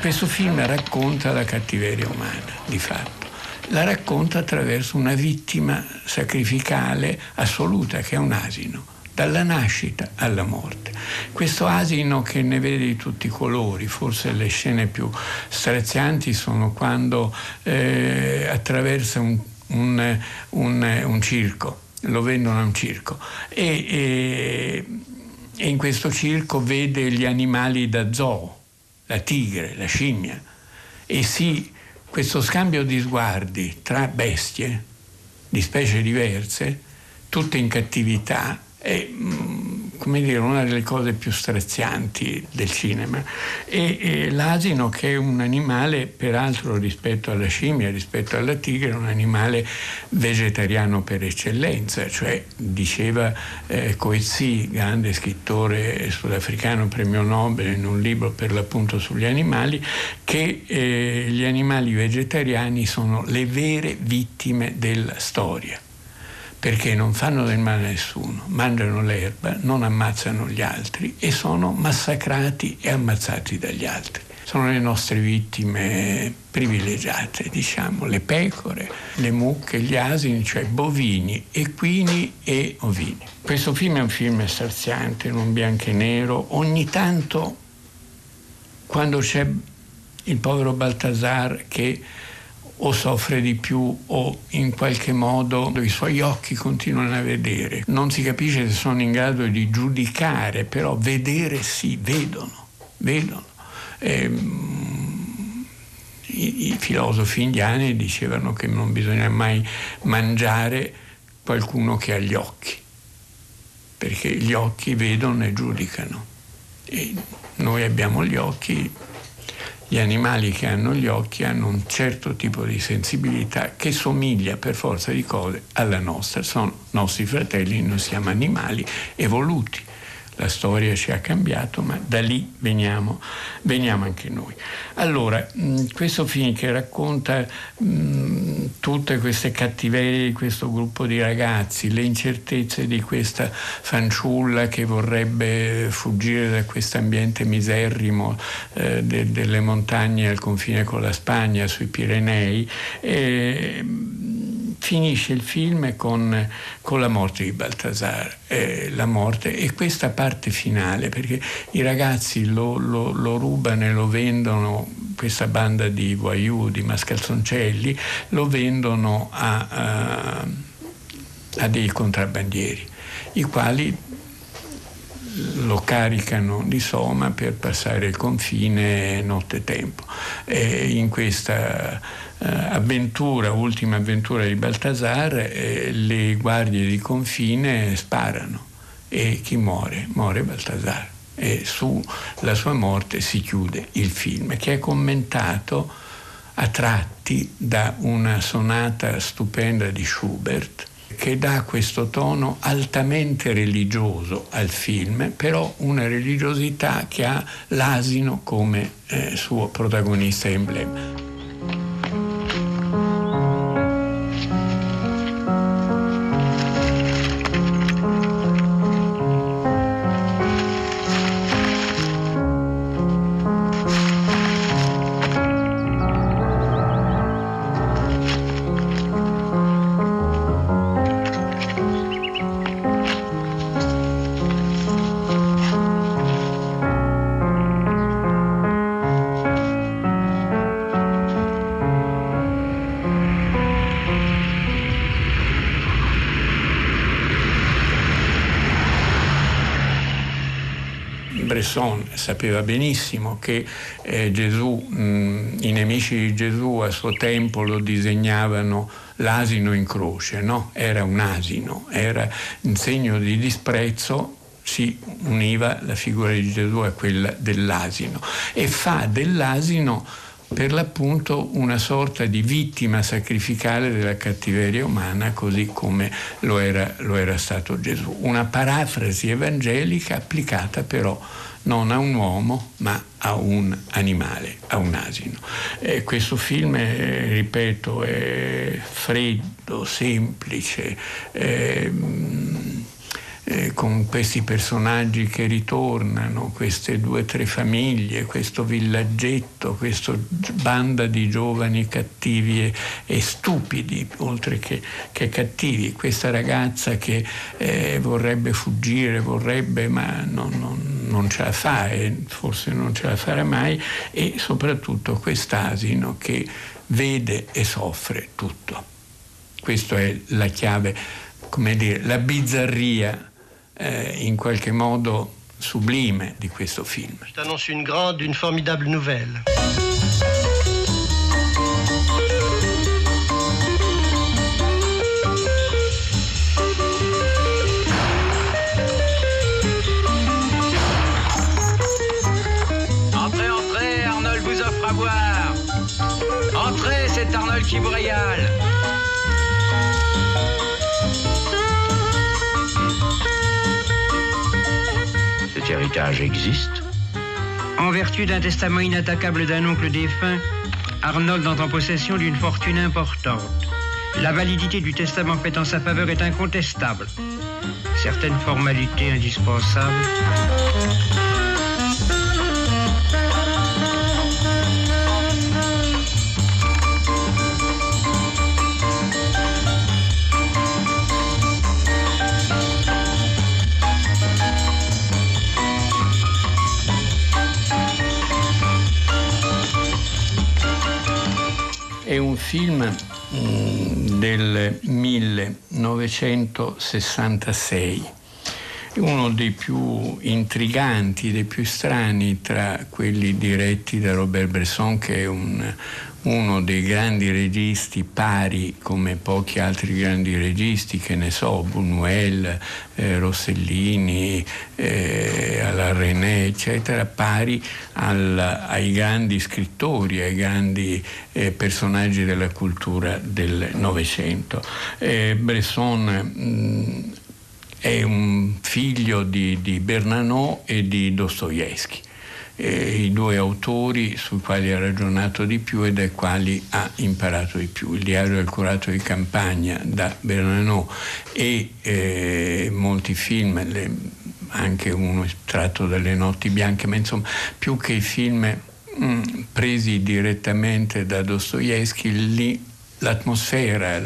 Questo film racconta la cattiveria umana, di fatto. La racconta attraverso una vittima sacrificale assoluta che è un asino, dalla nascita alla morte. Questo asino che ne vede di tutti i colori, forse le scene più strazianti sono quando eh, attraversa un, un- un- un circo, lo vendono a un circo e, e- e in questo circo vede gli animali da zoo, la tigre, la scimmia e si, questo scambio di sguardi tra bestie di specie diverse, tutte in cattività, mm, come dire, una delle cose più strazianti del cinema. E, e l'asino, che è un animale, peraltro rispetto alla scimmia, rispetto alla tigre, un animale vegetariano per eccellenza, cioè diceva eh, Coetzee, grande scrittore sudafricano, premio Nobel, in un libro per l'appunto sugli animali, che eh, gli animali vegetariani sono le vere vittime della storia perché non fanno del male a nessuno, mangiano l'erba, non ammazzano gli altri e sono massacrati e ammazzati dagli altri. Sono le nostre vittime privilegiate, diciamo, le pecore, le mucche, gli asini, cioè bovini, equini e ovini. Questo film è un film straziante, non bianco e nero. Ogni tanto, quando c'è il povero Baltasar che o soffre di più o in qualche modo i suoi occhi continuano a vedere. Non si capisce se sono in grado di giudicare, però vedere sì, vedono, vedono. Ehm, i, I filosofi indiani dicevano che non bisogna mai mangiare qualcuno che ha gli occhi, perché gli occhi vedono e giudicano. E noi abbiamo gli occhi gli animali che hanno gli occhi hanno un certo tipo di sensibilità che somiglia per forza di cose alla nostra. Sono nostri fratelli, noi siamo animali evoluti la storia ci ha cambiato, ma da lì veniamo, veniamo anche noi. Allora, mh, questo film che racconta mh, tutte queste cattiverie di questo gruppo di ragazzi, le incertezze di questa fanciulla che vorrebbe fuggire da questo ambiente miserrimo eh, de, delle montagne al confine con la Spagna, sui Pirenei, eh, finisce il film con, con, la morte di Baltasar, eh, la morte e questa parte finale, perché i ragazzi lo, lo, lo rubano e lo vendono, questa banda di voyou, di mascalzoncelli, lo vendono a, a, a dei contrabbandieri, i quali lo caricano di soma per passare il confine nottetempo. E in questa eh, avventura, ultima avventura di Baltasar, eh, le guardie di confine sparano e chi muore? Muore Baltasar. E sulla sua morte si chiude il film, che è commentato a tratti da una sonata stupenda di Schubert che dà questo tono altamente religioso al film, però una religiosità che ha l'asino come eh, suo protagonista emblema. Sapeva benissimo che eh, Gesù, mh, i nemici di Gesù a suo tempo lo disegnavano l'asino in croce, no? Era un asino, era in segno di disprezzo si univa la figura di Gesù a quella dell'asino e fa dell'asino per l'appunto una sorta di vittima sacrificale della cattiveria umana, così come lo era, lo era stato Gesù. Una parafrasi evangelica applicata però non a un uomo ma a un animale, a un asino. E questo film, è, ripeto, è freddo, semplice. Eh, con questi personaggi che ritornano, queste due o tre famiglie, questo villaggetto, questa banda di giovani cattivi e, e stupidi, oltre che, che, cattivi, questa ragazza che eh, vorrebbe fuggire, vorrebbe, ma non, non, non ce la fa e forse non ce la farà mai, e soprattutto quest'asino che vede e soffre tutto. Questa è la chiave, come dire, la bizzarria eh, in qualche modo sublime di questo film. T'annonce une grande, une formidable nouvelle. Royale. Cet héritage existe En vertu d'un testament inattaquable d'un oncle défunt, Arnold entre en possession d'une fortune importante. La validité du testament fait en sa faveur est incontestable. Certaines formalités indispensables. È un film mm, del 1966, uno dei più intriganti, dei più strani tra quelli diretti da Robert Bresson, che è un- uno dei grandi registi pari come pochi altri grandi registi, che ne so, Buñuel, eh, Rossellini, eh, Alain René, eccetera, pari al- ai grandi scrittori, ai grandi eh, personaggi della cultura del Novecento. Eh, Bresson mh, è un figlio di, di Bernanò e di Dostoevsky, eh, i due autori sui quali ha ragionato di più e dai quali ha imparato di più. Il diario del curato di campagna da Bernanò e eh, molti film, le- anche uno tratto dalle notti bianche, ma insomma più che i film mm, presi direttamente da Dostoevsky, lì l'atmosfera,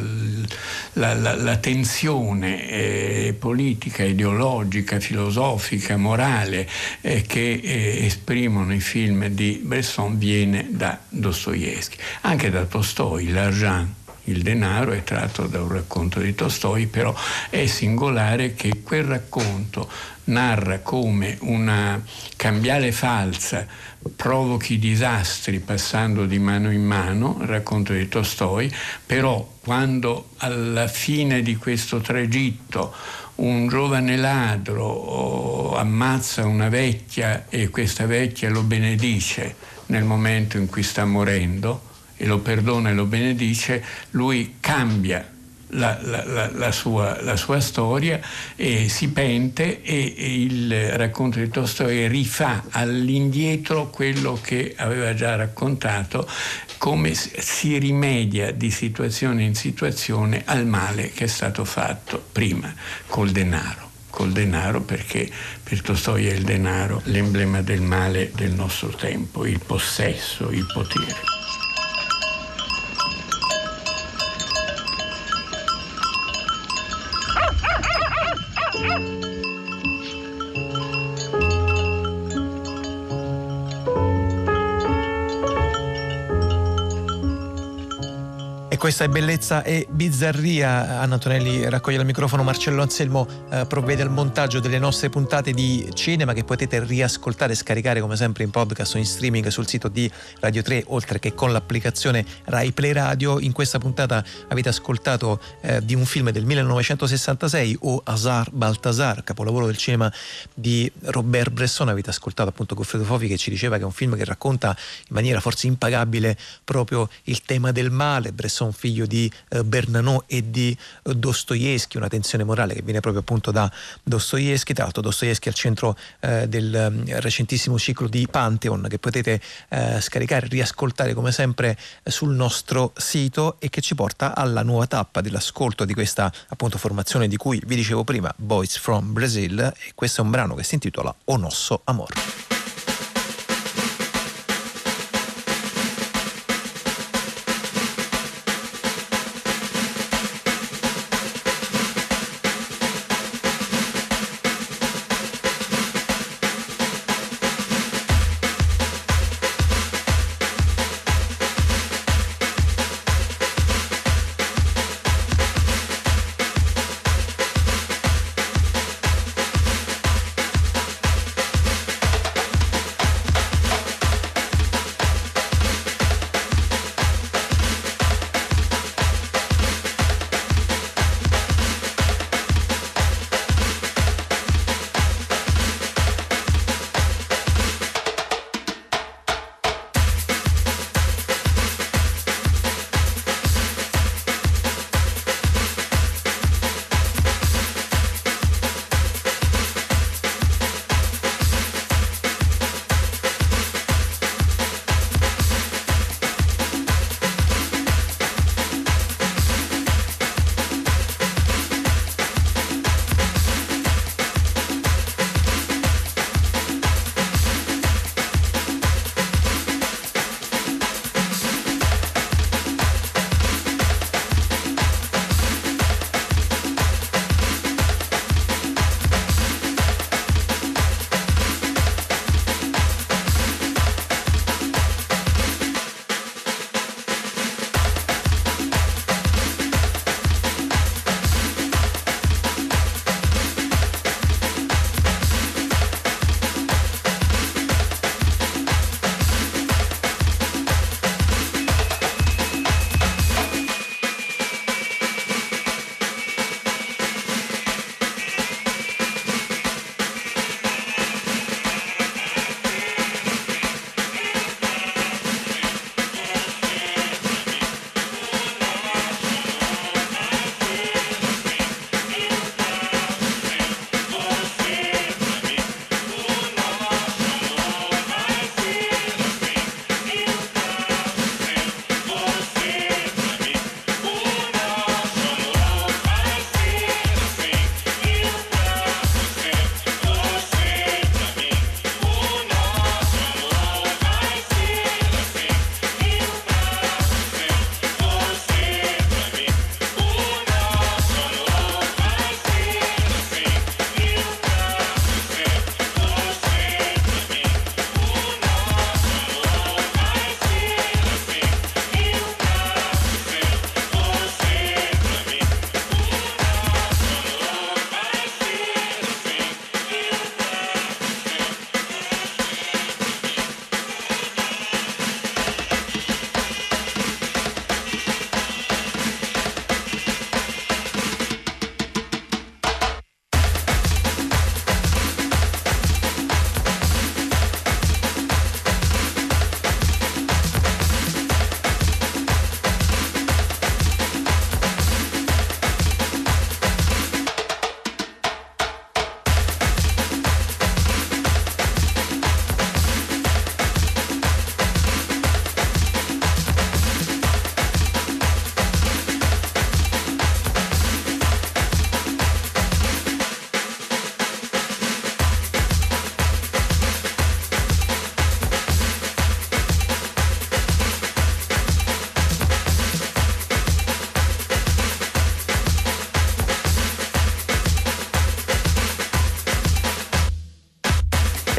la, la- la tensione eh, politica, ideologica, filosofica, morale eh, che eh, esprimono i film di Bresson viene da Dostoevsky, anche da Tolstoi, l'argent. Il denaro è tratto da un racconto di Tolstoi, però è singolare che quel racconto narra come una cambiale falsa provochi disastri passando di mano in mano, racconto di Tolstoi, però quando alla fine di questo tragitto un giovane ladro oh, ammazza una vecchia e questa vecchia lo benedice nel momento in cui sta morendo e lo perdona e lo benedice, lui cambia la, la- la- sua, la sua storia e si pente e, e il racconto di Tolstoi rifà all'indietro quello che aveva già raccontato, come si rimedia di situazione in situazione al male che è stato fatto prima col denaro. Col denaro perché per Tolstoi è il denaro l'emblema del male del nostro tempo, il possesso, il potere. Questa è bellezza e bizzarria. Anna Antonelli raccoglie il microfono, Marcello Anselmo eh, provvede al montaggio delle nostre puntate di cinema che potete riascoltare e scaricare come sempre in podcast o in streaming sul sito di Radio 3, oltre che con l'applicazione Rai Play Radio. In questa puntata avete ascoltato eh, di un film del 1966 o Azar Baltasar, capolavoro del cinema di Robert Bresson. Avete ascoltato appunto Goffredo Fofi che ci diceva che è un film che racconta in maniera forse impagabile proprio il tema del male. Bresson figlio di eh, Bernanò e di eh, Dostoevsky, una tensione morale che viene proprio appunto da Dostoevsky. Tra l'altro Dostoevsky al centro eh, del eh, recentissimo ciclo di Pantheon che potete eh, scaricare riascoltare come sempre eh, sul nostro sito e che ci porta alla nuova tappa dell'ascolto di questa appunto formazione di cui vi dicevo prima, Boys from Brazil e questo è un brano che si intitola O Nosso Amor.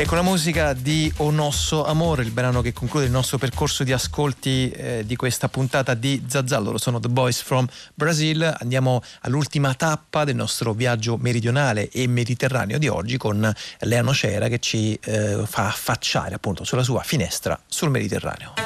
E con la musica di Onosso Amore, il brano che conclude il nostro percorso di ascolti eh, di questa puntata di Zazà, loro sono The Boys from Brazil, andiamo all'ultima tappa del nostro viaggio meridionale e mediterraneo di oggi con Lea Nocera che ci eh, fa affacciare appunto sulla sua finestra sul Mediterraneo.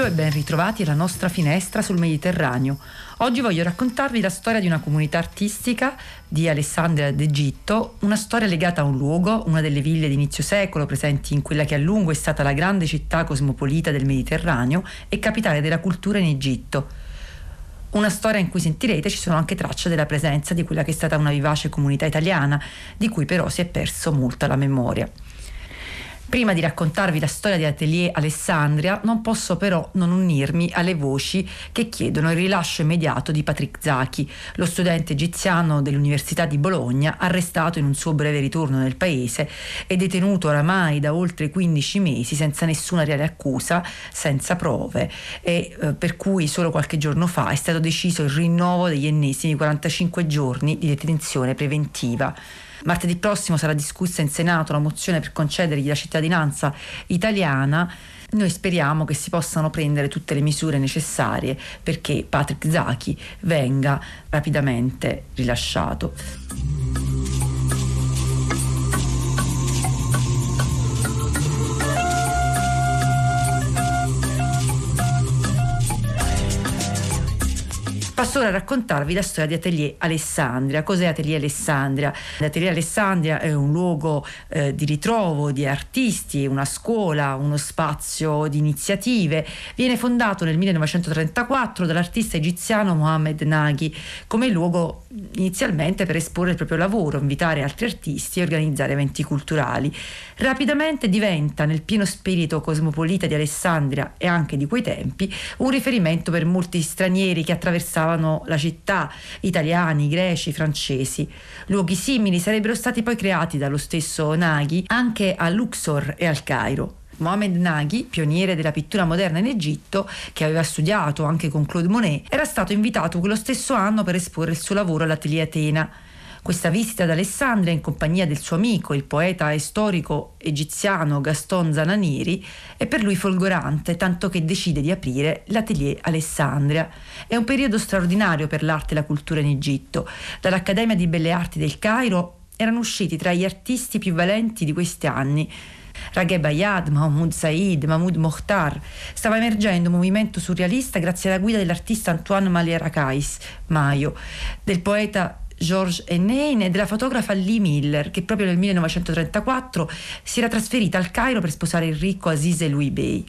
Pomeriggio e ben ritrovati alla nostra finestra sul Mediterraneo. Oggi voglio raccontarvi la storia di una comunità artistica di Alessandria d'Egitto, una storia legata a un luogo, una delle ville di inizio secolo presenti in quella che a lungo è stata la grande città cosmopolita del Mediterraneo e capitale della cultura in Egitto. Una storia in cui sentirete ci sono anche tracce della presenza di quella che è stata una vivace comunità italiana, di cui però si è perso molta la memoria. Prima di raccontarvi la storia di Atelier Alessandria, non posso però non unirmi alle voci che chiedono il rilascio immediato di Patrick Zaki, lo studente egiziano dell'Università di Bologna, arrestato in un suo breve ritorno nel paese e detenuto oramai da oltre 15 mesi senza nessuna reale accusa, senza prove, e eh, per cui solo qualche giorno fa è stato deciso il rinnovo degli ennesimi 45 giorni di detenzione preventiva. Martedì prossimo sarà discussa in Senato la mozione per concedergli la cittadinanza italiana. Noi speriamo che si possano prendere tutte le misure necessarie perché Patrick Zaki venga rapidamente rilasciato. Passo ora a raccontarvi la storia di Atelier Alessandria. Cos'è Atelier Alessandria? L'Atelier Alessandria è un luogo eh, di ritrovo di artisti, una scuola, uno spazio di iniziative. Viene fondato nel 1934 dall'artista egiziano Mohamed Naghi come luogo inizialmente per esporre il proprio lavoro, invitare altri artisti e organizzare eventi culturali. Rapidamente diventa, nel pieno spirito cosmopolita di Alessandria e anche di quei tempi, un riferimento per molti stranieri che attraversavano la città, italiani, greci, francesi. Luoghi simili sarebbero stati poi creati dallo stesso Naghi anche a Luxor e al Cairo. Mohamed Naghi, pioniere della pittura moderna in Egitto, che aveva studiato anche con Claude Monet, era stato invitato quello stesso anno per esporre il suo lavoro all'Atelier Atena. Questa visita ad Alessandria in compagnia del suo amico, il poeta e storico egiziano Gaston Zananiri, è per lui folgorante, tanto che decide di aprire l'Atelier Alessandria. È un periodo straordinario per l'arte e la cultura in Egitto. Dall'Accademia di Belle Arti del Cairo erano usciti tra gli artisti più valenti di questi anni Ragheb Ayad, Mahmoud Said, Mahmoud Mokhtar. Stava emergendo un movimento surrealista grazie alla guida dell'artista Antoine Maliarakais, Maio, del poeta Georges Hennein e della fotografa Lee Miller, che proprio nel 1934 si era trasferita al Cairo per sposare il ricco Aziz Louis Bey.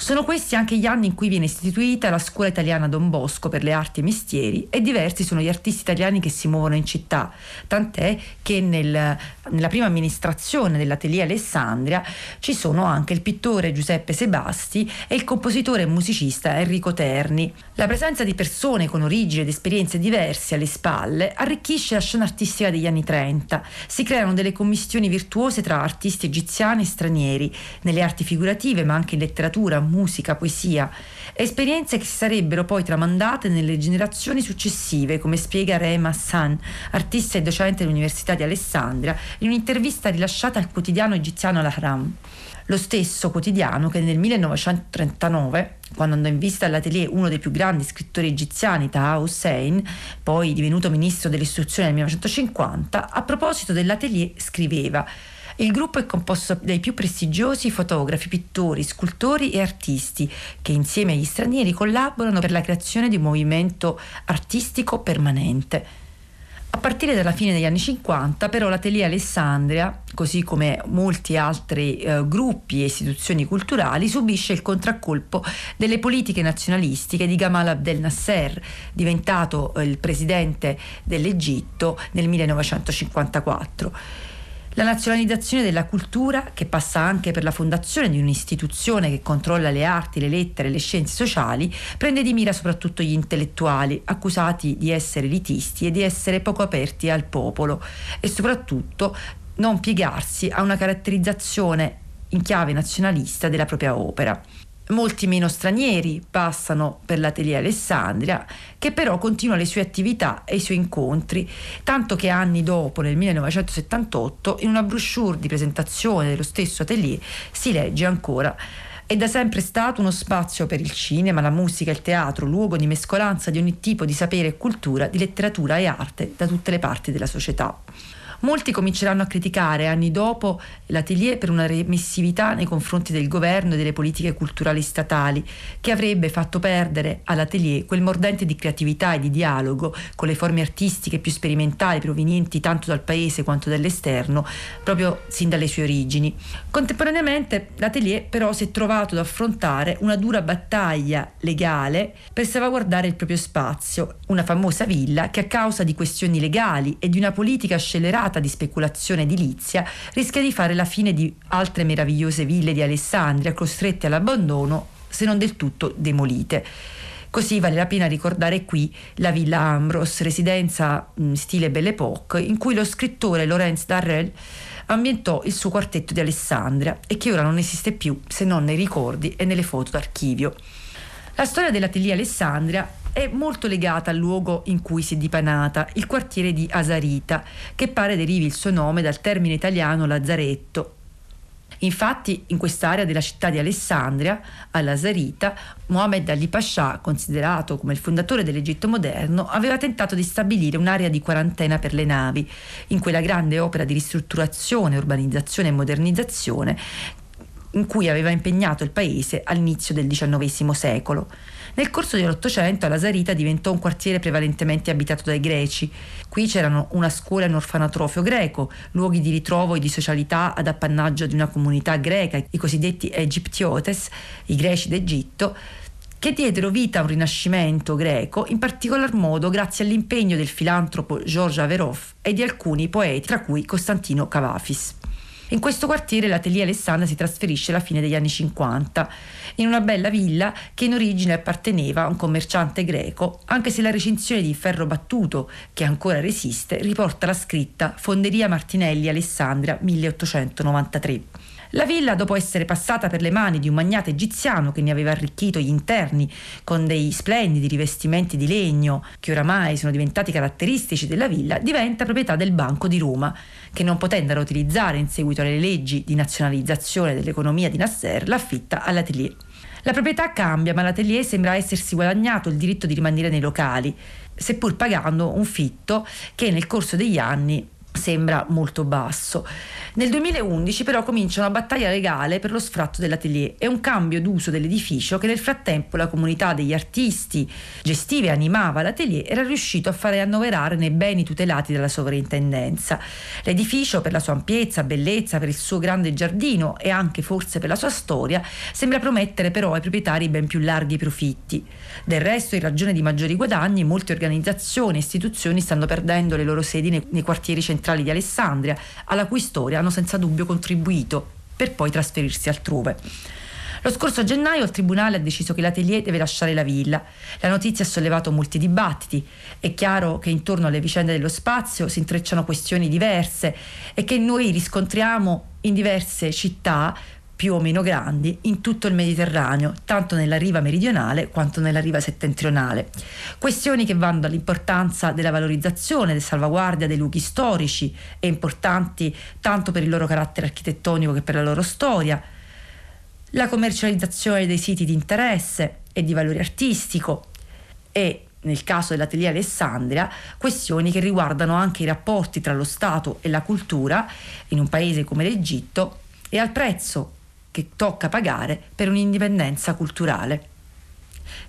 Sono questi anche gli anni in cui viene istituita la scuola italiana Don Bosco per le arti e mestieri e diversi sono gli artisti italiani che si muovono in città, tant'è che nel, nella prima amministrazione dell'Atelier Alessandria ci sono anche il pittore Giuseppe Sebasti e il compositore e musicista Enrico Terni. La presenza di persone con origini ed esperienze diverse alle spalle arricchisce la scena artistica degli anni 30. Si creano delle commissioni virtuose tra artisti egiziani e stranieri, nelle arti figurative ma anche in letteratura, musica, poesia, esperienze che si sarebbero poi tramandate nelle generazioni successive, come spiega Rem Hassan, artista e docente dell'Università di Alessandria, in un'intervista rilasciata al quotidiano egiziano Al-Ahram. Lo stesso quotidiano che nel 1939, quando andò in visita all'atelier uno dei più grandi scrittori egiziani, Taha Hussein, poi divenuto ministro dell'istruzione nel 1950, a proposito dell'atelier scriveva il gruppo è composto dai più prestigiosi fotografi, pittori, scultori e artisti che insieme agli stranieri collaborano per la creazione di un movimento artistico permanente. A partire dalla fine degli anni 50, però, l'Atelier Alessandria, così come molti altri eh, gruppi e istituzioni culturali, subisce il contraccolpo delle politiche nazionalistiche di Gamal Abdel Nasser, diventato eh, il presidente dell'Egitto nel 1954. La nazionalizzazione della cultura, che passa anche per la fondazione di un'istituzione che controlla le arti, le lettere e le scienze sociali, prende di mira soprattutto gli intellettuali, accusati di essere elitisti e di essere poco aperti al popolo e soprattutto non piegarsi a una caratterizzazione in chiave nazionalista della propria opera. Molti meno stranieri passano per l'Atelier Alessandria, che però continua le sue attività e i suoi incontri, tanto che anni dopo, nel 1978, in una brochure di presentazione dello stesso Atelier si legge ancora è da sempre stato uno spazio per il cinema, la musica, il teatro, luogo di mescolanza di ogni tipo di sapere e cultura, di letteratura e arte da tutte le parti della società. Molti cominceranno a criticare anni dopo l'atelier per una remissività nei confronti del governo e delle politiche culturali statali, che avrebbe fatto perdere all'atelier quel mordente di creatività e di dialogo con le forme artistiche più sperimentali provenienti tanto dal paese quanto dall'esterno, proprio sin dalle sue origini. Contemporaneamente l'atelier però si è trovato ad affrontare una dura battaglia legale per salvaguardare il proprio spazio, una famosa villa che a causa di questioni legali e di una politica scellerata di speculazione edilizia rischia di fare la fine di altre meravigliose ville di Alessandria costrette all'abbandono se non del tutto demolite. Così vale la pena ricordare qui la Villa Ambros, residenza in stile Belle Époque, in cui lo scrittore Laurence Darrell ambientò il suo quartetto di Alessandria e che ora non esiste più se non nei ricordi e nelle foto d'archivio. La storia dell'Atelier Alessandria è molto legata al luogo in cui si è dipanata, il quartiere di Asarita, che pare derivi il suo nome dal termine italiano lazzaretto. Infatti, in quest'area della città di Alessandria, all'Asarita, Mohammed Ali Pasha, considerato come il fondatore dell'Egitto moderno, aveva tentato di stabilire un'area di quarantena per le navi, in quella grande opera di ristrutturazione, urbanizzazione e modernizzazione in cui aveva impegnato il paese all'inizio del XIX secolo. Nel corso dell'Ottocento la Sarita diventò un quartiere prevalentemente abitato dai greci. Qui c'erano una scuola e un orfanatrofio greco, luoghi di ritrovo e di socialità ad appannaggio di una comunità greca, i cosiddetti Egyptiotes, i greci d'Egitto, che diedero vita a un rinascimento greco, in particolar modo grazie all'impegno del filantropo George Averov e di alcuni poeti, tra cui Costantino Cavafis. In questo quartiere l'Atelier Alessandra si trasferisce alla fine degli anni 50, in una bella villa che in origine apparteneva a un commerciante greco, anche se la recinzione di ferro battuto, che ancora resiste, riporta la scritta Fonderia Martinelli Alessandria 1893. La villa, dopo essere passata per le mani di un magnate egiziano che ne aveva arricchito gli interni con dei splendidi rivestimenti di legno, che oramai sono diventati caratteristici della villa, diventa proprietà del Banco di Roma, che non potendo utilizzare in seguito alle leggi di nazionalizzazione dell'economia di Nasser, l'affitta all'atelier. La proprietà cambia, ma l'atelier sembra essersi guadagnato il diritto di rimanere nei locali, seppur pagando un fitto che nel corso degli anni sembra molto basso. Nel 2011 però comincia una battaglia legale per lo sfratto dell'atelier e un cambio d'uso dell'edificio che nel frattempo la comunità degli artisti gestiva e animava l'atelier era riuscito a fare annoverare nei beni tutelati dalla sovrintendenza. L'edificio per la sua ampiezza, bellezza, per il suo grande giardino e anche forse per la sua storia sembra promettere però ai proprietari ben più larghi profitti. Del resto in ragione di maggiori guadagni molte organizzazioni e istituzioni stanno perdendo le loro sedi nei, quartieri centrali di Alessandria alla cui storia hanno senza dubbio contribuito per poi trasferirsi altrove. Lo scorso gennaio il Tribunale ha deciso che l'atelier deve lasciare la villa. La notizia ha sollevato molti dibattiti. È chiaro che intorno alle vicende dello spazio si intrecciano questioni diverse e che noi riscontriamo in diverse città più o meno grandi in tutto il Mediterraneo, tanto nella riva meridionale quanto nella riva settentrionale. Questioni che vanno dall'importanza della valorizzazione e salvaguardia dei luoghi storici e importanti tanto per il loro carattere architettonico che per la loro storia, la commercializzazione dei siti di interesse e di valore artistico e nel caso dell'Atelier Alessandria, questioni che riguardano anche i rapporti tra lo Stato e la cultura in un paese come l'Egitto e al prezzo che tocca pagare per un'indipendenza culturale.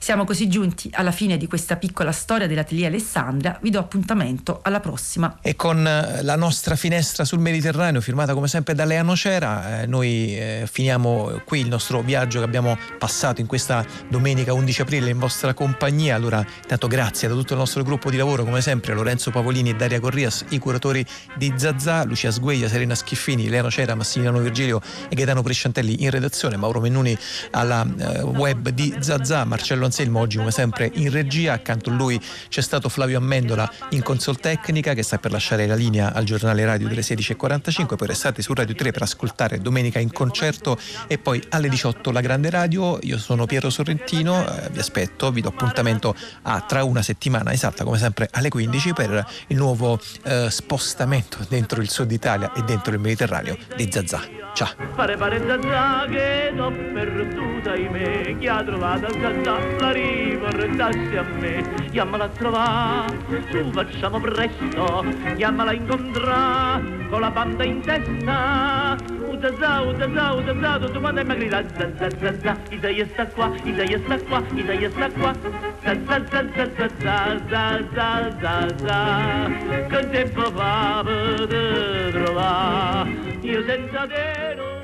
Siamo così giunti alla fine di questa piccola storia dell'Atelier Alessandria, vi do appuntamento alla prossima. E con eh, la nostra finestra sul Mediterraneo, firmata come sempre da Lea Nocera, eh, noi eh, finiamo qui il nostro viaggio che abbiamo passato in questa domenica 11 aprile in vostra compagnia. Allora, intanto grazie da tutto il nostro gruppo di lavoro, come sempre, Lorenzo Pavolini e Daria Corrias, i curatori di Zazà, Lucia Sgueglia, Serena Schiffini, Lea Nocera, Massimiliano Virgilio e Gaetano Presciantelli in redazione, Mauro Mennuni alla eh, web di Zazà, Marcello Anselmo oggi come sempre in regia, accanto a lui c'è stato Flavio Ammendola in consol tecnica che sta per lasciare la linea al giornale radio delle 16.45, poi restate su Radio 3 per ascoltare Domenica in concerto e poi alle 18 la grande radio. Io sono Piero Sorrentino, eh, vi aspetto, vi do appuntamento a tra una settimana esatta come sempre alle 15 per il nuovo eh, spostamento dentro il sud Italia e dentro il Mediterraneo di Zazà. Ciao. Pare pare zazà che l'ho perduta ahimè Chi ha trovato zazà la riportassi a me. Chiamala a trovare, su facciamo presto Chiamala a incontrare con la banda in testa. U zazà, u zazà, u zazà, tutto quanto è mi grida Zazà, zazà, Isaia sta qua, Isaia sta qua, Isaia sta qua. Zazà, zazà, zazà, zazà, zazà Che tempo fa per trovare? Io senza te non